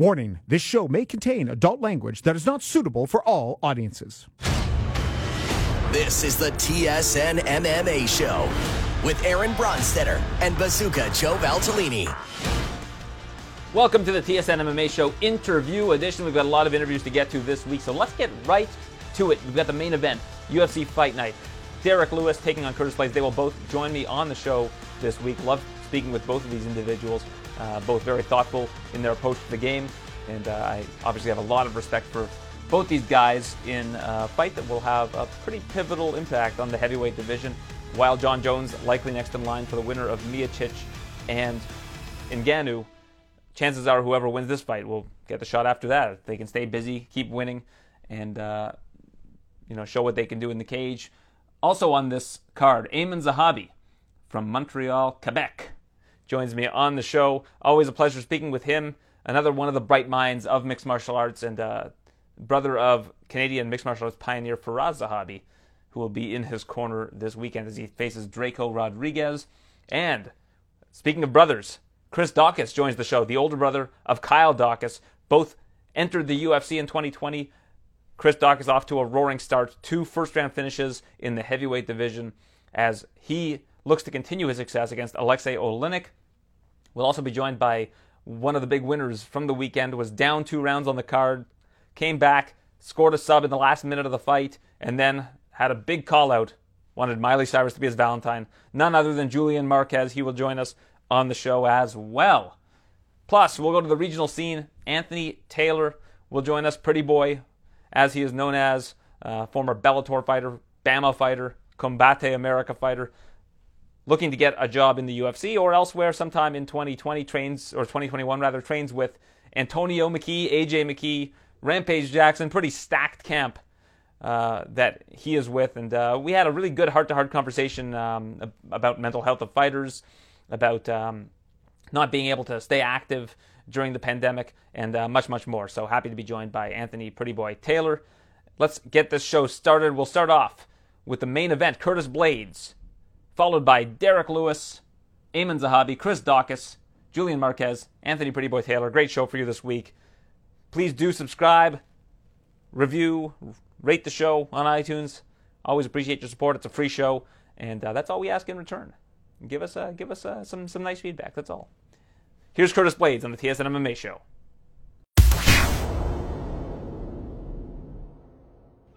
Warning this show may contain adult language that is not suitable for all audiences. This is the TSN MMA Show with Aaron Bronsteter and Bazooka Joe Valtellini. Welcome to the TSN MMA Show interview edition. We've got a lot of interviews to get to this week, so let's get right to it. We've got the main event, UFC Fight Night. Derrick Lewis taking on Curtis Blaydes. They will both join me on the show this week. Love speaking with both of these individuals. Uh, both very thoughtful in their approach to the game, and uh, I obviously have a lot of respect for both these guys in a fight that will have a pretty pivotal impact on the heavyweight division. While Jon Jones likely next in line for the winner of Miocic and Ngannou, chances are whoever wins this fight will get the shot after that. If they can stay busy, keep winning, and uh, you know show what they can do in the cage. Also on this card, Aiemann Zahabi from Montreal, Quebec joins me on the show. Always a pleasure speaking with him. Another one of the bright minds of mixed martial arts and uh, brother of Canadian mixed martial arts pioneer Firas Zahabi, who will be in his corner this weekend as he faces Drako Rodriguez. And speaking of brothers, Chris Daukaus joins the show, the older brother of Kyle Daukaus. Both entered the UFC in 2020. Chris Daukaus off to a roaring start, two first round finishes in the heavyweight division as he looks to continue his success against Alexei Oleinik. We'll also be joined by one of the big winners from the weekend, was down two rounds on the card, came back, scored a sub in the last minute of the fight, and then had a big call out. Wanted Miley Cyrus to be his Valentine. None other than Julian Marquez. He will join us on the show as well. Plus, we'll go to the regional scene. Anthony Taylor will join us, Pretty Boy, as he is known as, uh, former Bellator fighter, BAMMA fighter, Combate America fighter looking to get a job in the UFC or elsewhere sometime in 2020 trains or 2021 rather trains with Antonio McKee, AJ McKee, Rampage Jackson, pretty stacked camp uh, that he is with, and uh, we had a really good heart-to-heart conversation um, about mental health of fighters, about um, not being able to stay active during the pandemic, and uh, much, much more. So happy to be joined by Anthony Pretty Boy Taylor. Let's get this show started. We'll start off with the main event: Curtis Blaydes followed by Derrick Lewis, Aiemann Zahabi, Chris Daukaus, Julian Marquez, Anthony Pretty Boy Taylor. Great show for you this week. Please do subscribe, review, rate the show on iTunes. Always appreciate your support. It's a free show, and uh, that's all we ask in return. Give us uh, give us uh, some some nice feedback. That's all. Here's Curtis Blaydes on the TSN MMA show.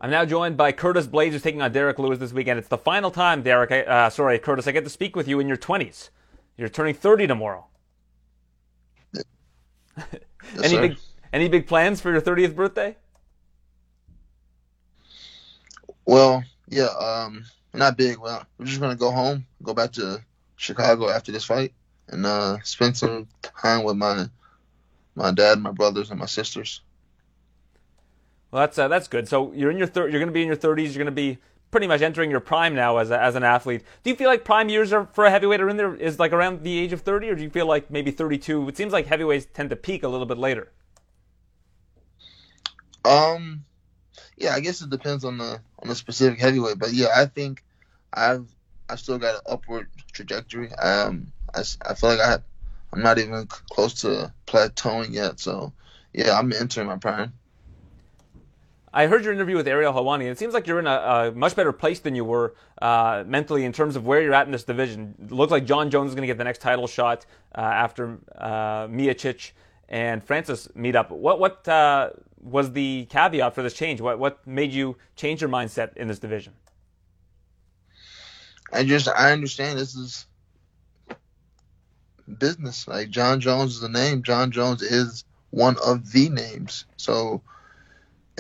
I'm now joined by Curtis Blaydes, who's taking on Derrick Lewis this weekend. It's the final time, Derrick. I, uh, sorry, Curtis. I get to speak with you in your 20s. You're turning 30 tomorrow. Yes, any sir. big any big plans for your 30th birthday? Well, yeah, um, not big. Well, we're just gonna go home, go back to Chicago after this fight, and uh, spend some time with my my dad, my brothers, and my sisters. Well, that's uh, that's good. So you're in your thir- you're going to be in your 30s. You're going to be pretty much entering your prime now as a, as an athlete. Do you feel like prime years are for a heavyweight are in there is like around the age of 30, or do you feel like maybe 32? It seems like heavyweights tend to peak a little bit later. Um, yeah, I guess it depends on the on the specific heavyweight, but yeah, I think I've I still got an upward trajectory. Um, I, I feel like I I'm not even close to plateauing yet, so yeah, I'm entering my prime. I heard your interview with Ariel Helwani, and it seems like you're in a, a much better place than you were uh, mentally in terms of where you're at in this division. It looks like Jon Jones is going to get the next title shot uh, after uh, Miocic and Francis meet up. What what uh, was the caveat for this change? What what made you change your mindset in this division? I just I understand this is business. Like Jon Jones is a name. Jon Jones is one of the names. So,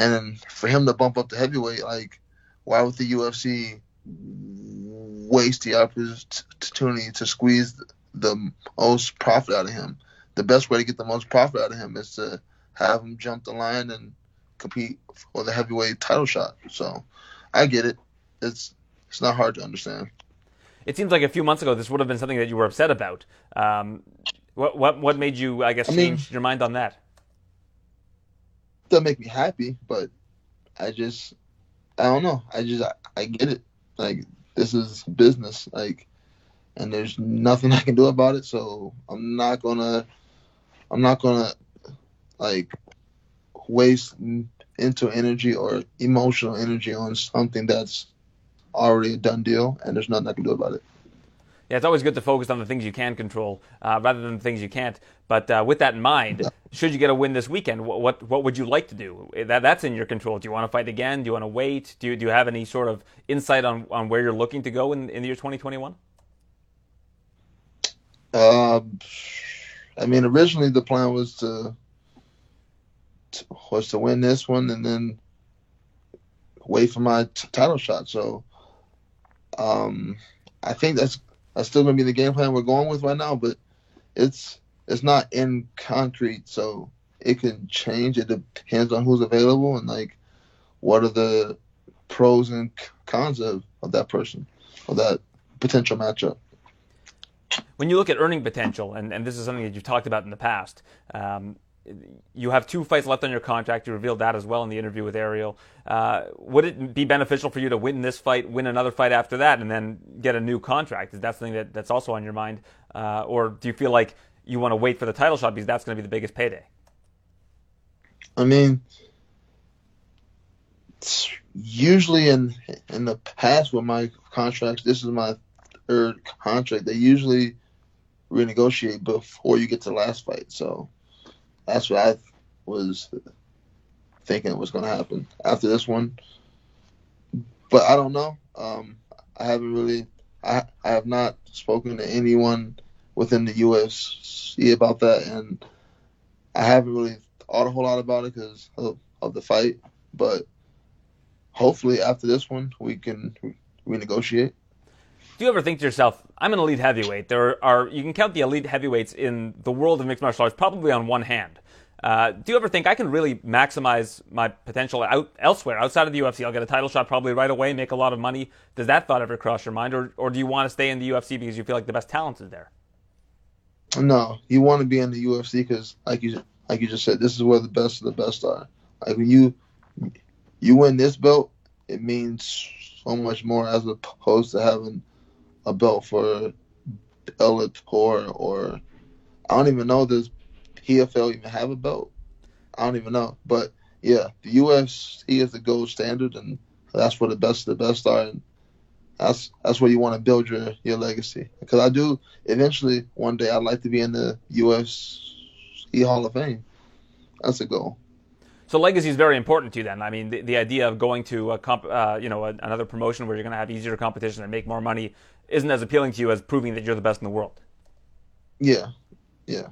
and then for him to bump up to heavyweight, like why would the UFC waste the opportunity to squeeze the most profit out of him? The best way to get the most profit out of him is to have him jump the line and compete for the heavyweight title shot. So, I get it. It's it's not hard to understand. It seems like a few months ago this would have been something that you were upset about. Um, what what what made you, I guess, I mean- change your mind on that? Doesn't make me happy, but I just I don't know. I just I, I get it. Like this is business. Like and there's nothing I can do about it. So I'm not gonna I'm not gonna like waste into energy or emotional energy on something that's already a done deal, and there's nothing I can do about it. Yeah, it's always good to focus on the things you can control uh, rather than the things you can't. But uh, with that in mind, should you get a win this weekend, what, what, what would you like to do? That that's in your control. Do you want to fight again? Do you want to wait? Do you, do you have any sort of insight on, on where you're looking to go in, in the year 2021? Um, I mean, originally the plan was to, to was to win this one and then wait for my t- title shot. So, um, I think that's that's still gonna be the game plan we're going with right now. But it's it's not in concrete, so it can change. It depends on who's available and like what are the pros and cons of, of that person of that potential matchup when you look at earning potential, and, and this is something that you've talked about in the past, um, you have two fights left on your contract. You revealed that as well in the interview with Ariel. Uh, would it be beneficial for you to win this fight, win another fight after that, and then get a new contract? Is that something that, that's also on your mind? Uh, or do you feel like you want to wait for the title shot because that's going to be the biggest payday? I mean, usually in in the past with my contracts, this is my third contract. They usually renegotiate before you get to the last fight. So that's what I was thinking was going to happen after this one. But I don't know. Um, I haven't really, I, I have not spoken to anyone within the UFC about that, and I haven't really thought a whole lot about it because of, of the fight. But hopefully, after this one, we can renegotiate do you ever think to yourself, I'm an elite heavyweight? There are you can count the elite heavyweights in the world of mixed martial arts probably on one hand. Uh, do you ever think I can really maximize my potential out, elsewhere, outside of the UFC? I'll get a title shot probably right away, make a lot of money. Does that thought ever cross your mind, or or do you want to stay in the UFC because you feel like the best talent is there? No, you want to be in the UFC because, like you like you just said, this is where the best of the best are. Like when you you win this belt, it means so much more as opposed to having a belt for Bellator or I don't even know does PFL even have a belt. I don't even know, but yeah, the UFC is the gold standard, and that's where the best of the best are. And that's that's where you want to build your your legacy. Because I do eventually one day I'd like to be in the UFC Hall of Fame. That's a goal. So legacy is very important to you. Then, I mean, the, the idea of going to a comp, uh, you know, a, another promotion where you're going to have easier competition and make more money isn't as appealing to you as proving that you're the best in the world. Yeah, yeah.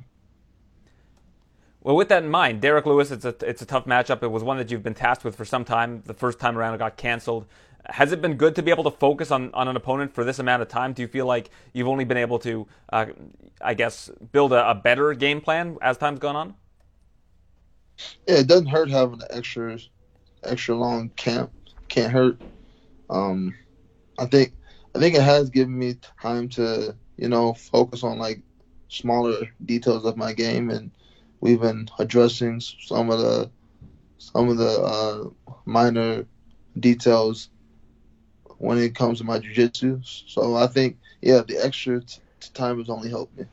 Well, with that in mind, Derrick Lewis, it's a it's a tough matchup. It was one that you've been tasked with for some time. The first time around, it got canceled. Has it been good to be able to focus on, on an opponent for this amount of time? Do you feel like you've only been able to, uh, I guess, build a, a, better game plan as time's gone on? Yeah, it doesn't hurt having an extra extra long camp. Can't hurt. Um, I think I think it has given me time to, you know, focus on like smaller details of my game, and we've been addressing some of the some of the uh, minor details when it comes to my jiu-jitsu. So I think, yeah, the extra t- time has only helped me.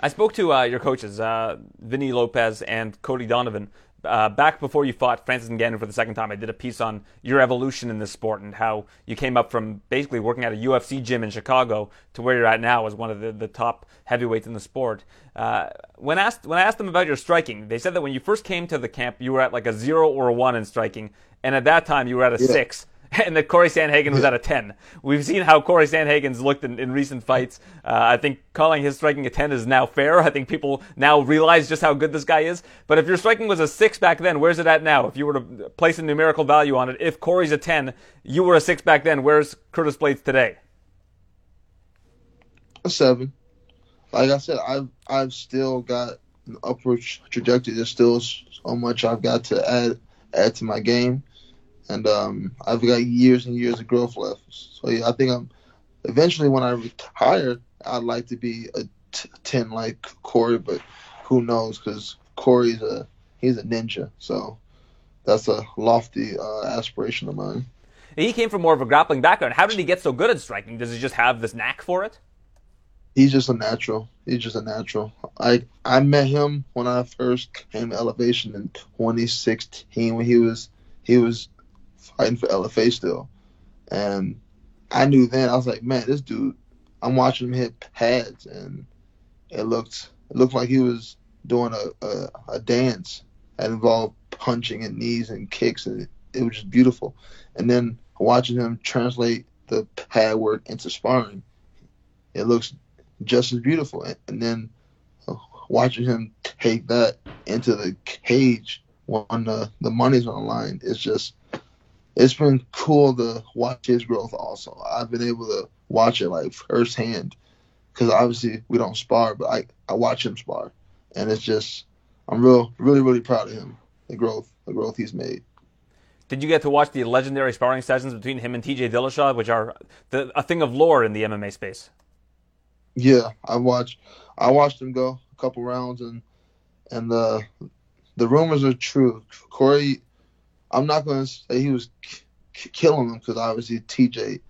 I spoke to uh, your coaches, uh, Vinny Lopez and Cody Donovan, uh, back before you fought Francis Ngannou for the second time, I did a piece on your evolution in this sport and how you came up from basically working at a UFC gym in Chicago to where you're at now as one of the, the top heavyweights in the sport. Uh, when asked when I asked them about your striking, they said that when you first came to the camp, you were at like a zero or a one in striking, and at that time you were at a yeah. six. and that Corey Sandhagen was at a 10. We've seen how Corey Sandhagen's looked in, in recent fights. Uh, I think calling his striking a 10 is now fair. I think people now realize just how good this guy is. But if your striking was a 6 back then, where's it at now? If you were to place a numerical value on it, if Corey's a 10, you were a 6 back then, where's Curtis Blaydes today? A 7. Like I said, I've, I've still got an upward trajectory. There's still so much I've got to add add to my game and um, I've got years and years of growth left. So yeah, I think I'm eventually when I retire, I'd like to be a t- ten like Corey, but who knows? Because Corey's a he's a ninja, so that's a lofty uh, aspiration of mine. He came from more of a grappling background. How did he get so good at striking? Does he just have this knack for it? He's just a natural. He's just a natural. I I met him when I first came to Elevation in 2016 when he was he was fighting for LFA still, and I knew then I was like, man, this dude. I'm watching him hit pads, and it looked it looked like he was doing a, a, a dance that involved punching and knees and kicks, and it, was just beautiful. And then watching him translate the pad work into sparring, it looks just as beautiful. And, and then uh, watching him take that into the cage when the, the money's on the line, it's just it's been cool to watch his growth. Also, I've been able to watch it like firsthand because obviously we don't spar, but I I watch him spar, and it's just I'm real really really proud of him the growth the growth he's made. Did you get to watch the legendary sparring sessions between him and TJ Dillashaw, which are the, a thing of lore in the MMA space? Yeah, I watched I watched him go a couple rounds and and the the rumors are true. Corey, I'm not going to say he was k- killing them because obviously TJ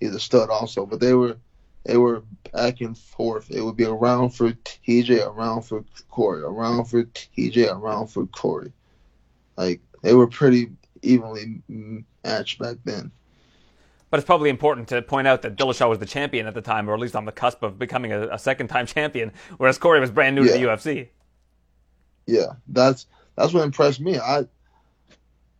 he's a stud also, but they were they were back and forth. It would be around for TJ, around for Corey, around for TJ, around for Corey. Like they were pretty evenly matched back then. But it's probably important to point out that Dillashaw was the champion at the time, or at least on the cusp of becoming a, a second-time champion, whereas Corey was brand new Yeah. to the UFC. Yeah, that's that's what impressed me. I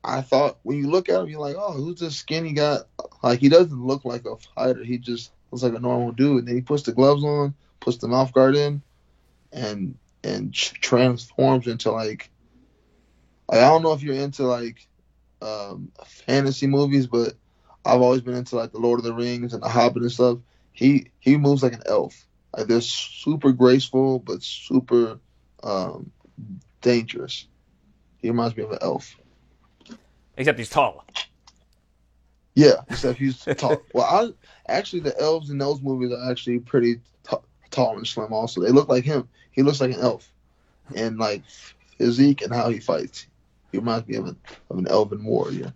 I thought when you look at him, you're like, oh, who's this skinny guy? Like he doesn't look like a fighter. He just looks like a normal dude. And then he puts the gloves on, puts the mouth guard in, and and tr- transforms into like, like I don't know if you're into like um, fantasy movies, but I've always been into like the Lord of the Rings and the Hobbit and stuff. He he moves like an elf. Like they're super graceful but super um, dangerous. He reminds me of an elf. Except he's tall. Yeah, except he's tall. Well, I actually the elves in those movies are actually pretty t- tall and slim. Also, they look like him. He looks like an elf, and like physique and how he fights. He reminds me of an of an elven warrior.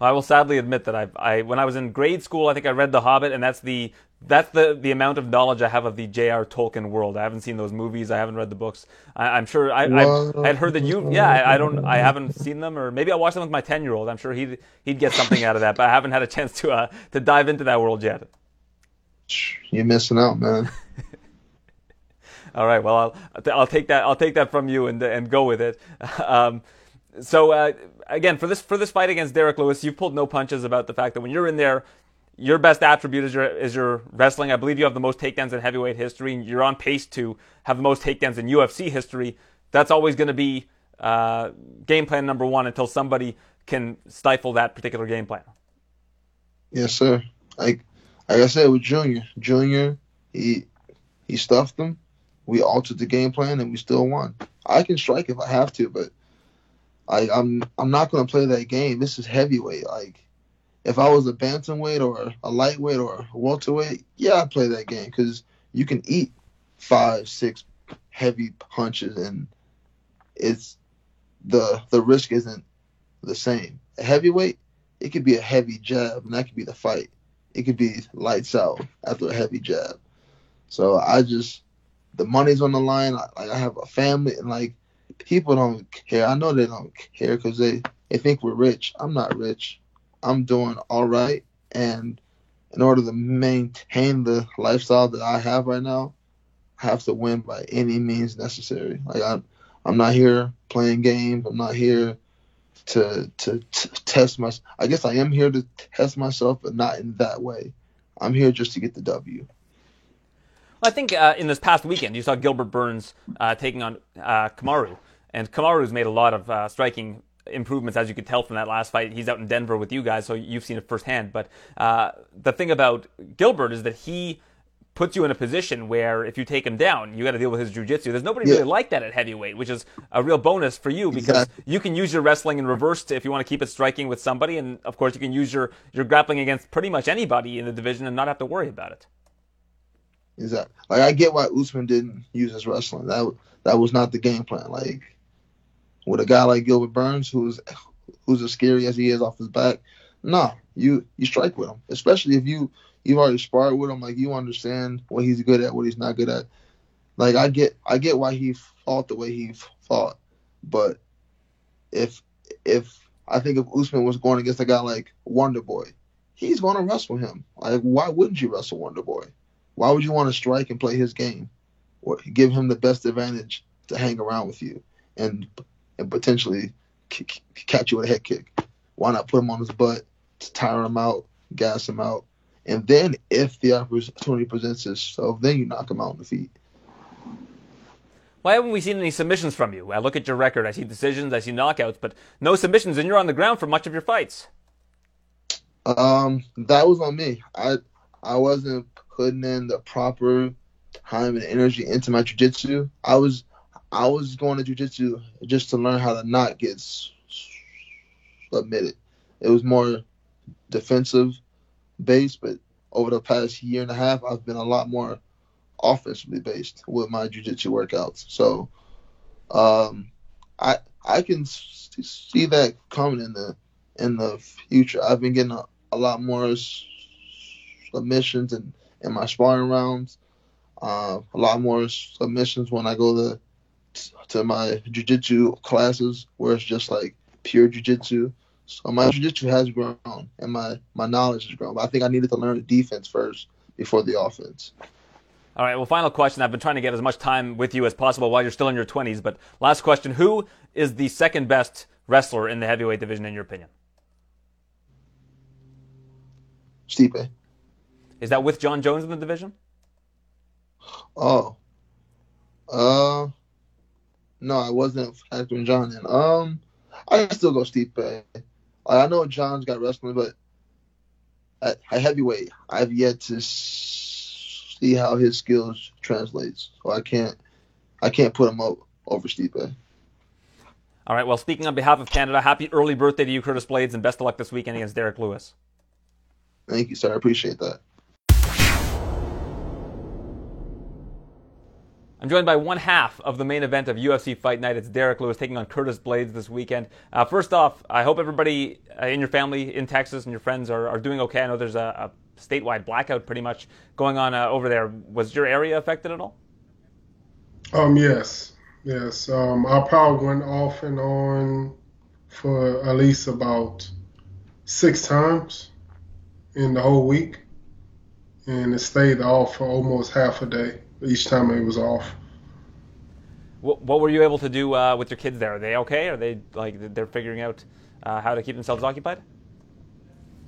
I will sadly admit that I, I, when I was in grade school, I think I read The Hobbit, and that's the that's the, the amount of knowledge I have of the J.R. Tolkien world. I haven't seen those movies. I haven't read the books. I, I'm sure I, I, had heard that you. Yeah, I, I don't. I haven't seen them, or maybe I watched them with my ten year old. I'm sure he'd he'd get something out of that, but I haven't had a chance to uh, to dive into that world yet. You're missing out, man. All right. Well, I'll I'll take that I'll take that from you and and go with it. Um, so uh, again, for this for this fight against Derrick Lewis, you've pulled no punches about the fact that when you're in there, your best attribute is your is your wrestling. I believe you have the most takedowns in heavyweight history. and You're on pace to have the most takedowns in UFC history. That's always going to be uh, game plan number one until somebody can stifle that particular game plan. Yes, sir. Like like I said with Junior, Junior, he he stuffed them. We altered the game plan and we still won. I can strike if I have to, but I, I'm I'm not gonna play that game. This is heavyweight. Like if I was a bantamweight or a lightweight or a welterweight, yeah, I'd play that game because you can eat five, six heavy punches and it's the the risk isn't the same. A heavyweight, it could be a heavy jab and that could be the fight. It could be lights out after a heavy jab. So I just the money's on the line. I, like I have a family and like people don't care. I know they don't care because they they think we're rich. I'm not rich. I'm doing all right, and in order to maintain the lifestyle that I have right now, I have to win by any means necessary. Like I'm, I'm not here playing games. I'm not here to to, t- test my. I guess I am here to test myself, but not in that way. I'm here just to get the W. Well, I think uh, in this past weekend, you saw Gilbert Burns uh, taking on uh, Kamaru, and Kamaru's made a lot of uh, striking improvements, as you could tell from that last fight. He's out in Denver with you guys, so you've seen it firsthand. But uh, the thing about Gilbert is that he puts you in a position where if you take him down, you got to deal with his jujitsu. There's nobody Yeah. really like that at heavyweight, which is a real bonus for you because Exactly. you can use your wrestling in reverse to, if you want to keep it striking with somebody, and of course you can use your your grappling against pretty much anybody in the division and not have to worry about it. Exactly. Like I get why Usman didn't use his wrestling. That that was not the game plan. Like with a guy like Gilbert Burns, who's who's as scary as he is off his back, nah, you you strike with him. Especially if you you've already sparred with him. Like you understand what he's good at, what he's not good at. Like I get I get why he fought the way he fought, but if if I think if Usman was going against a guy like Wonder Boy, he's going to wrestle him. Like why wouldn't you wrestle Wonder Boy? Why would you want to strike and play his game, or give him the best advantage to hang around with you and and potentially k- catch you with a head kick? Why not put him on his butt, to tire him out, gas him out, and then if the opportunity presents itself, then you knock him out on the feet. Why haven't we seen any submissions from you? I look at your record. I see decisions, I see knockouts, but no submissions, and you're on the ground for much of your fights. Um, that was on me. I I wasn't putting in the proper time and energy into my jiu-jitsu. I was I was going to jiu-jitsu just to learn how to not get submitted. It was more defensive based, but over the past year and a half, I've been a lot more offensively based with my jiu-jitsu workouts. So um, I I can see that coming in the in the future. I've been getting a, a lot more submissions in, in my sparring rounds. Uh, a lot more submissions when I go to to my jiu-jitsu classes where it's just like pure jiu-jitsu. So my jiu-jitsu has grown and my my knowledge has grown. But I think I needed to learn the defense first before the offense. All right, well, final question. I've been trying to get as much time with you as possible while you're still in your 20s, but last question. Who is the second best wrestler in the heavyweight division, in your opinion? Stipe. Is that with Jon Jones in the division? Oh. Uh, no, I wasn't factoring Jon in. Um, I still go Stipe. I know Jon's got wrestling, but at, at heavyweight, I've yet to see how his skills translates. So I can't I can't put him up over Stipe. All right. Well, speaking on behalf of Canada, happy early birthday to you, Curtis Blaydes, and best of luck this weekend against Derrick Lewis. Thank you, sir. I appreciate that. I'm joined by one half of the main event of UFC Fight Night. It's Derrick Lewis taking on Curtis Blaydes this weekend. Uh, first off, I hope everybody uh, in your family in Texas and your friends are, are doing okay. I know there's a, a statewide blackout pretty much going on uh, over there. Was your area affected at all? Um, yes, yes. Um, our power went off and on for at least about six times in the whole week, and it stayed off for almost half a day each time it was off. What, what were you able to do uh, with your kids there? Are they okay? Are they like they're figuring out uh, how to keep themselves occupied?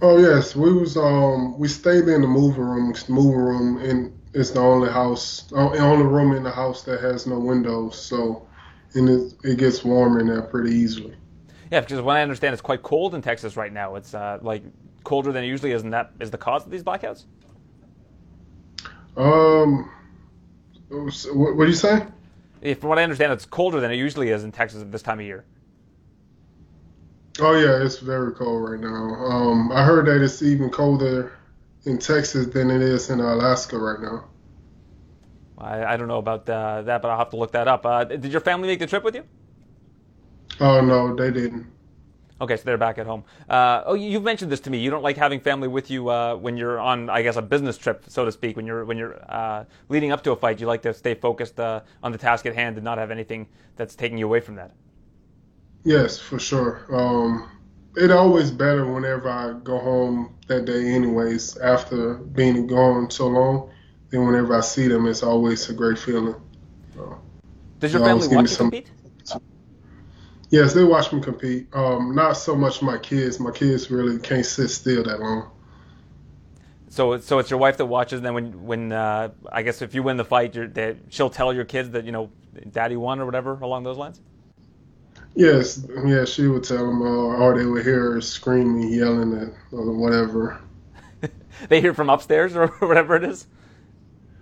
Oh yes, we was um we stayed in the moving room. The moving room and it's the only house, the only room in the house that has no windows. So, and it, it gets warm in there pretty easily. Yeah, because what I understand, it's quite cold in Texas right now. It's uh, like colder than it usually is, and that is the cause of these blackouts. Um, what, do you say? Yeah, from what I understand, it's colder than it usually is in Texas at this time of year. Oh yeah, it's very cold right now. Um, I heard that it's even colder in Texas than it is in Alaska right now. I, I don't know about uh, that, but I'll have to look that up. Uh, did your family make the trip with you? Oh no, they didn't. Okay, so they're back at home. Uh, oh, you've mentioned this to me. You don't like having family with you uh, when you're on, I guess, a business trip, so to speak. When you're when you're uh, leading up to a fight, you like to stay focused uh, on the task at hand and not have anything that's taking you away from that. Yes, for sure. Um, it always better whenever I go home that day, anyways. After being gone so long, then whenever I see them, it's always a great feeling. So, Does your family watch you some, compete? Yes, they watch me compete. Um, not so much my kids. My kids really can't sit still that long. So, so it's your wife that watches. And then when, when uh, I guess if you win the fight, that she'll tell your kids that you know, Daddy won or whatever along those lines. Yes, yeah, she would tell them, uh, or they would hear her screaming, yelling, at, or whatever. they hear from upstairs or whatever it is.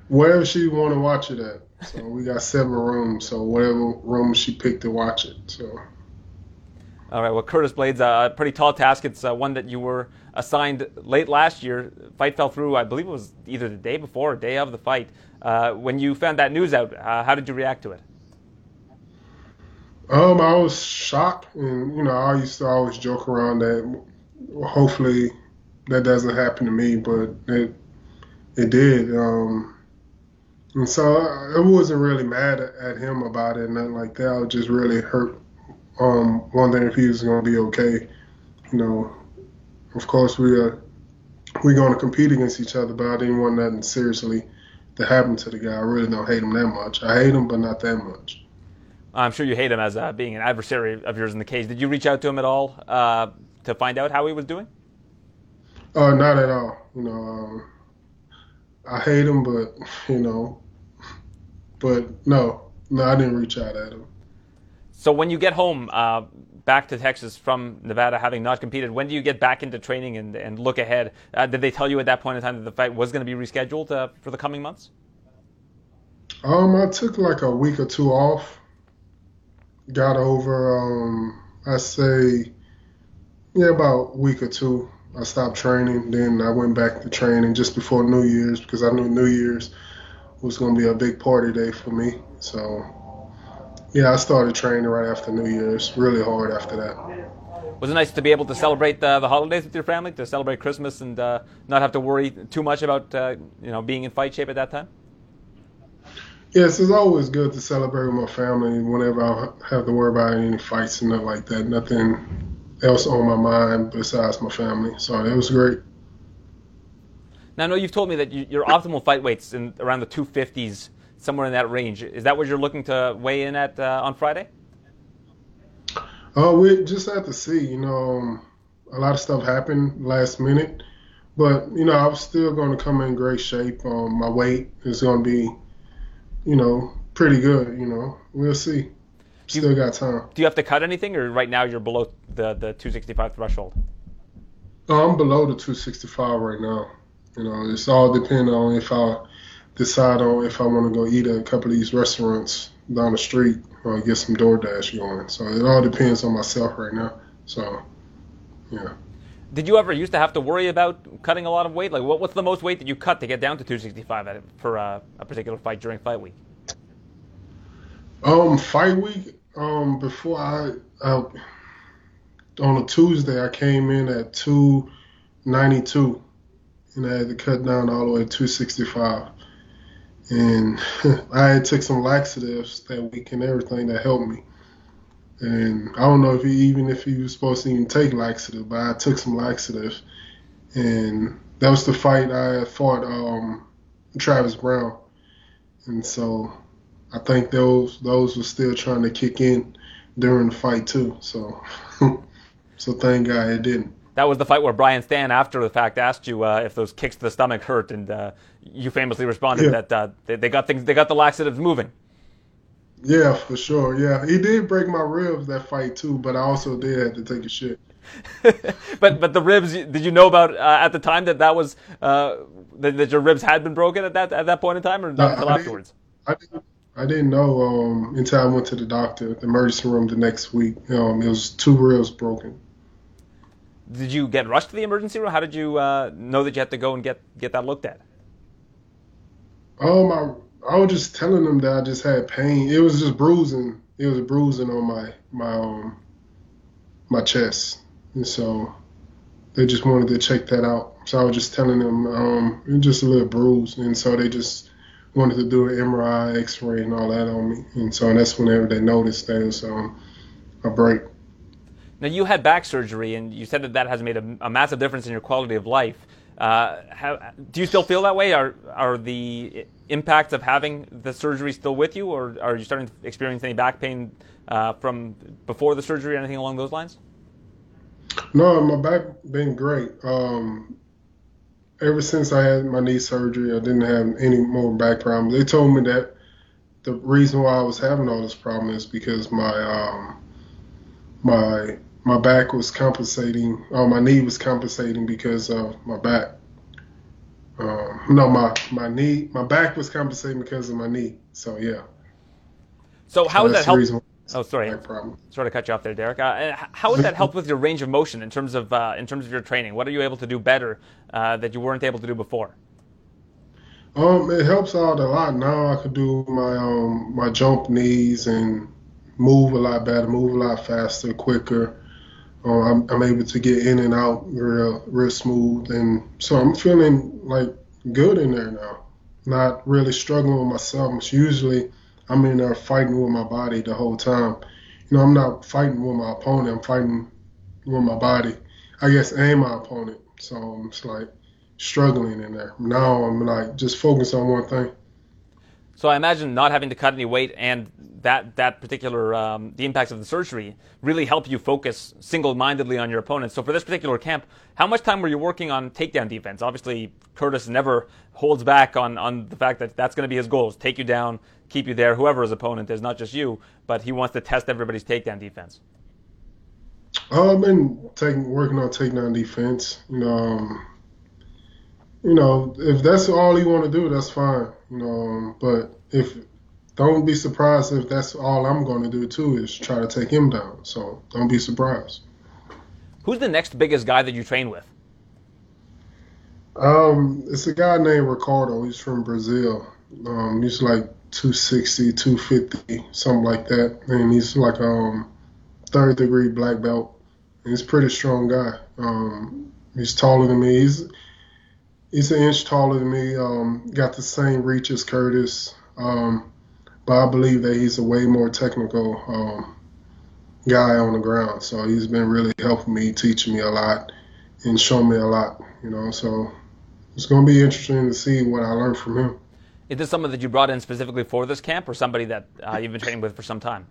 Wherever she want to watch it at. So we got seven rooms, so whatever room she picked to watch it. So. All right. Well, Curtis Blaydes, uh, a pretty tall task. It's uh, one that you were assigned late last year. Fight fell through. I believe it was either the day before or day of the fight. Uh, when you found that news out, uh, how did you react to it? Um, I was shocked, and you know, I used to always joke around that. Hopefully, that doesn't happen to me, but it it did. Um, and so I, I wasn't really mad at, at him about it, nothing like that. I was just really hurt, um, wondering if he was going to be okay. You know, of course we are we're going to compete against each other, but I didn't want nothing seriously to happen to the guy. I really don't hate him that much. I hate him, but not that much. I'm sure you hate him as uh, being an adversary of yours in the cage. Did you reach out to him at all uh, to find out how he was doing? Uh, not at all. You know, um, I hate him, but you know, but no, no, I didn't reach out at him. So when you get home uh, back to Texas from Nevada, having not competed, when do you get back into training and, and look ahead? Uh, did they tell you at that point in time that the fight was going to be rescheduled uh, for the coming months? Um, I took like a week or two off. Got over, um, I say, yeah, about a week or two. I stopped training. Then I went back to training just before New Year's because I knew New Year's was going to be a big party day for me. So yeah, I started training right after New Year's, really hard after that. Was it nice to be able to celebrate uh, the holidays with your family, to celebrate Christmas, and uh, not have to worry too much about uh, you know being in fight shape at that time? Yes, it's always good to celebrate with my family whenever I have to worry about any fights and nothing like that. Nothing else on my mind besides my family. So it was great. Now, I know you've told me that you, your optimal fight weights in around the 250s somewhere in that range. Is that what you're looking to weigh in at uh, on Friday? Oh, uh, we just have to see. You know, um, a lot of stuff happened last minute, but you know, I was still going to come in great shape. Um, my weight is going to be, you know, pretty good. You know, we'll see. Still you, got time. Do you have to cut anything, or right now you're below the the 265 threshold? Oh, I'm below the 265 right now. You know, it's all depending on if I decide on if I want to go eat at a couple of these restaurants down the street or get some DoorDash going. So it all depends on myself right now. So, yeah. Did you ever used to have to worry about cutting a lot of weight? Like, what, what's the most weight that you cut to get down to 265 for uh, a particular fight during fight week? Um, fight week. Um, before I, I on a Tuesday, I came in at 292, and I had to cut down all the way to 265 and I took some laxatives that week and everything that helped me. And I don't know if he even if he was supposed to even take laxative, but I took some laxatives, and that was the fight I fought um, Travis Browne, and so I think those those were still trying to kick in during the fight too. So so thank God it didn't that was the fight where Brian Stann, after the fact, asked you uh, if those kicks to the stomach hurt, and uh, you famously responded yeah. that uh, they, they, got things, they got the laxatives moving. Yeah, for sure. Yeah, he did break my ribs that fight too, but I also did have to take a shit. but but the ribs, did you know about uh, at the time that that was uh, that, that, your ribs had been broken at that at that point in time, or not until afterwards? I didn't, I didn't know um, until I went to the doctor, the emergency room the next week. Um, it was two ribs broken did you get rushed to the emergency room? How did you uh, know that you had to go and get get that looked at? Um, I, I was just telling them that I just had pain. It was just bruising. It was bruising on my my um my chest, and so they just wanted to check that out. So I was just telling them um it was just a little bruise, and so they just wanted to do an MRI, X-ray, and all that on me. And so that's whenever they noticed it was um, a break. Now, you had back surgery, and you said that that has made a, a massive difference in your quality of life. Uh, how, do you still feel that way? Are are the impacts of having the surgery still with you, or are you starting to experience any back pain uh, from before the surgery, or anything along those lines? No, my back been great. Um, ever since I had my knee surgery, I didn't have any more back problems. They told me that the reason why I was having all this problem is because my um, my my back was compensating, or my knee was compensating because of my back. Um, no, my my knee, my back was compensating because of my knee. So yeah. So how so would that help? Oh, sorry. Sorry to cut you off there, Derrick. Uh, how would that help with your range of motion in terms of uh, in terms of your training? What are you able to do better uh, that you weren't able to do before? Um, it helps out a lot. Now I could do my um my jump knees and move a lot better, move a lot faster, quicker. Uh, I'm, I'm, able to get in and out real, real smooth, and so I'm feeling like good in there now. Not really struggling with myself. Usually I'm in there fighting with my body the whole time. You know, I'm not fighting with my opponent. I'm fighting with my body. I guess and my opponent. So it's like struggling in there. Now I'm like just focus on one thing. So I imagine not having to cut any weight and that that particular um, the impacts of the surgery really help you focus single-mindedly on your opponent. So for this particular camp, how much time were you working on takedown defense? Obviously, Curtis never holds back on on the fact that that's going to be his goals: take you down, keep you there, whoever his opponent is, not just you. But he wants to test everybody's takedown defense. Uh, I've been taking working on takedown defense. You know, um, you know, if that's all you want to do, that's fine. Um, but if don't be surprised if that's all I'm going to do too is try to take him down. So don't be surprised. Who's the next biggest guy that you train with? Um, it's a guy named Ricardo. He's from Brazil. Um, he's like 260, 250, something like that. And he's like um third degree black belt. And he's a pretty strong guy. Um, he's taller than me. He's he's an inch taller than me. Um, got the same reach as Curtis. Um, but I believe that he's a way more technical um, guy on the ground. So he's been really helping me, teaching me a lot, and showing me a lot. You know, so it's going to be interesting to see what I learn from him. Is this someone that you brought in specifically for this camp, or somebody that uh, you've been training with for some time?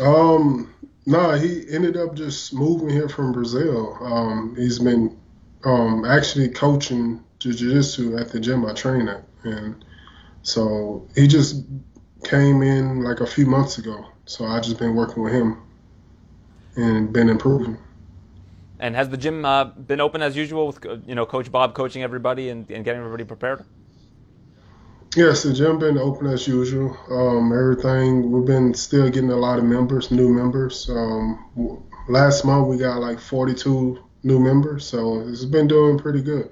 Um, no, he ended up just moving here from Brazil. Um, he's been um, actually coaching jiu-jitsu at the gym I train at, and so he just came in like a few months ago. So I just been working with him and been improving. And has the gym uh, been open as usual with you know Coach Bob coaching everybody and, and getting everybody prepared? Yes, the gym been open as usual. Um, everything we've been still getting a lot of members, new members. Um, last month we got like 42 new member, so it's been doing pretty good.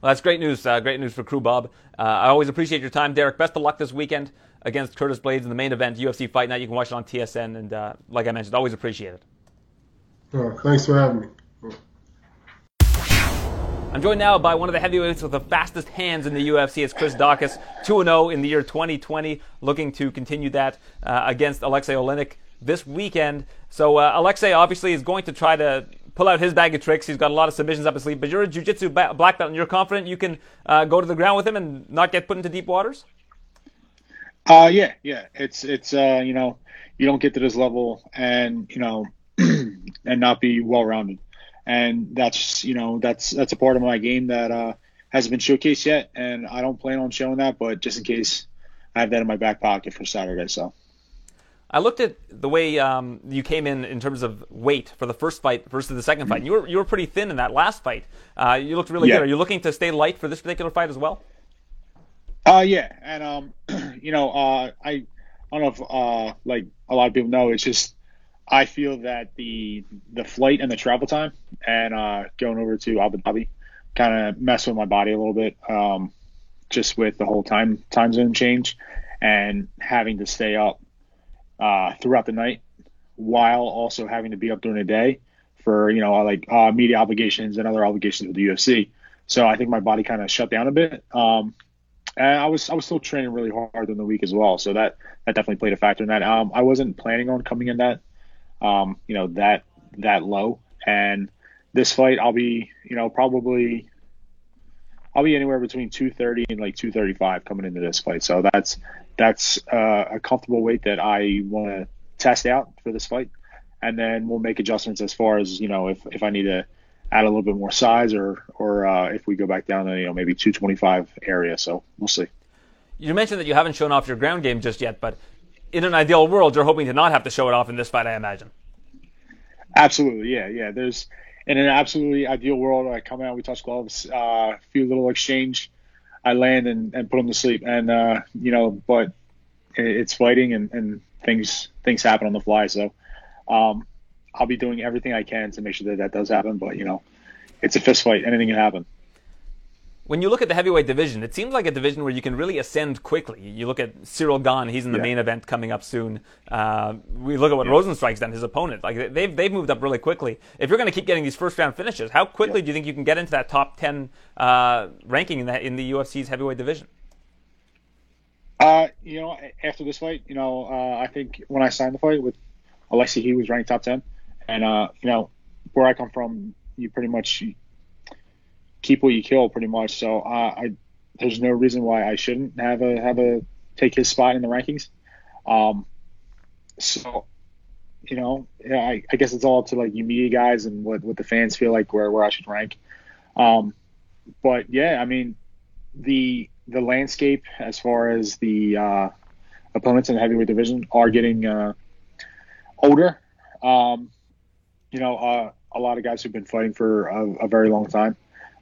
Well, that's great news. Uh, great news for Crew Bob. Uh, I always appreciate your time, Derrick. Best of luck this weekend against Curtis Blaydes in the main event, UFC Fight Night. You can watch it on TSN, and uh, like I mentioned, always appreciate it. thanks for having me. I'm joined now by one of the heavyweights with the fastest hands in the UFC. It's Chris Daukaus, 2 0 in the year 2020, looking to continue that uh, against Alexei Oleinik this weekend. So, uh, Alexei obviously is going to try to pull out his bag of tricks. He's got a lot of submissions up his sleeve, but you're a jiu-jitsu ba- black belt and you're confident you can uh, go to the ground with him and not get put into deep waters? Uh, yeah, yeah. It's, it's, uh, you know, you don't get to this level and, you know, and not be well-rounded. And that's, you know, that's, that's a part of my game that, uh, hasn't been showcased yet. And I don't plan on showing that, but just in case I have that in my back pocket for Saturday. So. I looked at the way um, you came in in terms of weight for the first fight versus the second fight. You were you were pretty thin in that last fight. Uh, you looked really yeah. good. Are you looking to stay light for this particular fight as well? Uh, yeah, and um, you know, uh, I I don't know if uh, like a lot of people know, it's just I feel that the the flight and the travel time and uh, going over to Abu Dhabi kind of mess with my body a little bit, um, just with the whole time time zone change and having to stay up uh, throughout the night while also having to be up during the day for you know like uh, media obligations and other obligations with the UFC. So I think my body kind of shut down a bit. Um, and I was I was still training really hard during the week as well, so that that definitely played a factor in that. Um, I wasn't planning on coming in that um, you know that that low, and this fight I'll be you know probably I'll be anywhere between 230 and like 235 coming into this fight. So that's that's uh, a comfortable weight that I want to test out for this fight, and then we'll make adjustments as far as you know if if I need to add a little bit more size or or uh, if we go back down to you know maybe 225 area. So we'll see. You mentioned that you haven't shown off your ground game just yet, but in an ideal world, you're hoping to not have to show it off in this fight, I imagine. Absolutely, yeah, yeah. There's in an absolutely ideal world, I come out, we touch gloves, a uh, few little exchange I land and, and put them to sleep. And uh, you know, but it's fighting and, and things things happen on the fly. So um, I'll be doing everything I can to make sure that that does happen. But you know, it's a fist fight. Anything can happen. When you look at the heavyweight division, it seems like a division where you can really ascend quickly. You look at Ciryl Gane; he's in the Yeah. main event coming up soon. Uh, we look at what Yeah. Rozenstruik's done, his opponent. Like they've they've moved up really quickly. If you're going to keep getting these first round finishes, how quickly Yeah. do you think you can get into that top ten uh, ranking in the in the UFC's heavyweight division? Uh, you know, after this fight, you know, uh, I think when I signed the fight with Alexi, he was ranked top ten, and uh, you know, where I come from, you pretty much keep what you kill, pretty much. So uh, I, there's no reason why I shouldn't have a have a take his spot in the rankings. Um, so, you know, yeah, I, I guess it's all up to like you media guys and what what the fans feel like where where I should rank. Um, but yeah, I mean, the the landscape as far as the uh, opponents in the heavyweight division are getting uh, older. Um, you know, uh, a lot of guys who've been fighting for a, a, very long time,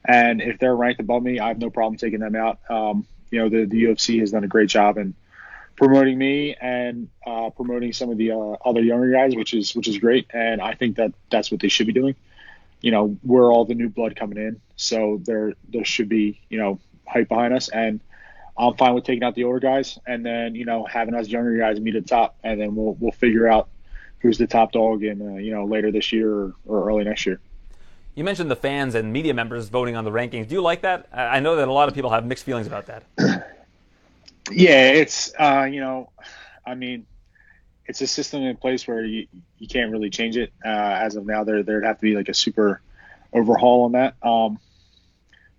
and if they're ranked above me, I have no problem taking them out. Um, you know, the, the UFC has done a great job in promoting me and uh, promoting some of the uh, other younger guys, which is which is great, and I think that that's what they should be doing. You know, we're all the new blood coming in, so there there should be you know hype behind us, and I'm fine with taking out the older guys, and then you know having us younger guys meet at the top, and then we'll we'll figure out who's the top dog in uh, you know later this year or, or, early next year. You mentioned the fans and media members voting on the rankings. Do you like that? I know that a lot of people have mixed feelings about that. yeah, it's uh, you know, I mean, it's a system in place where you you can't really change it uh, as of now. There there'd have to be like a super overhaul on that. Um,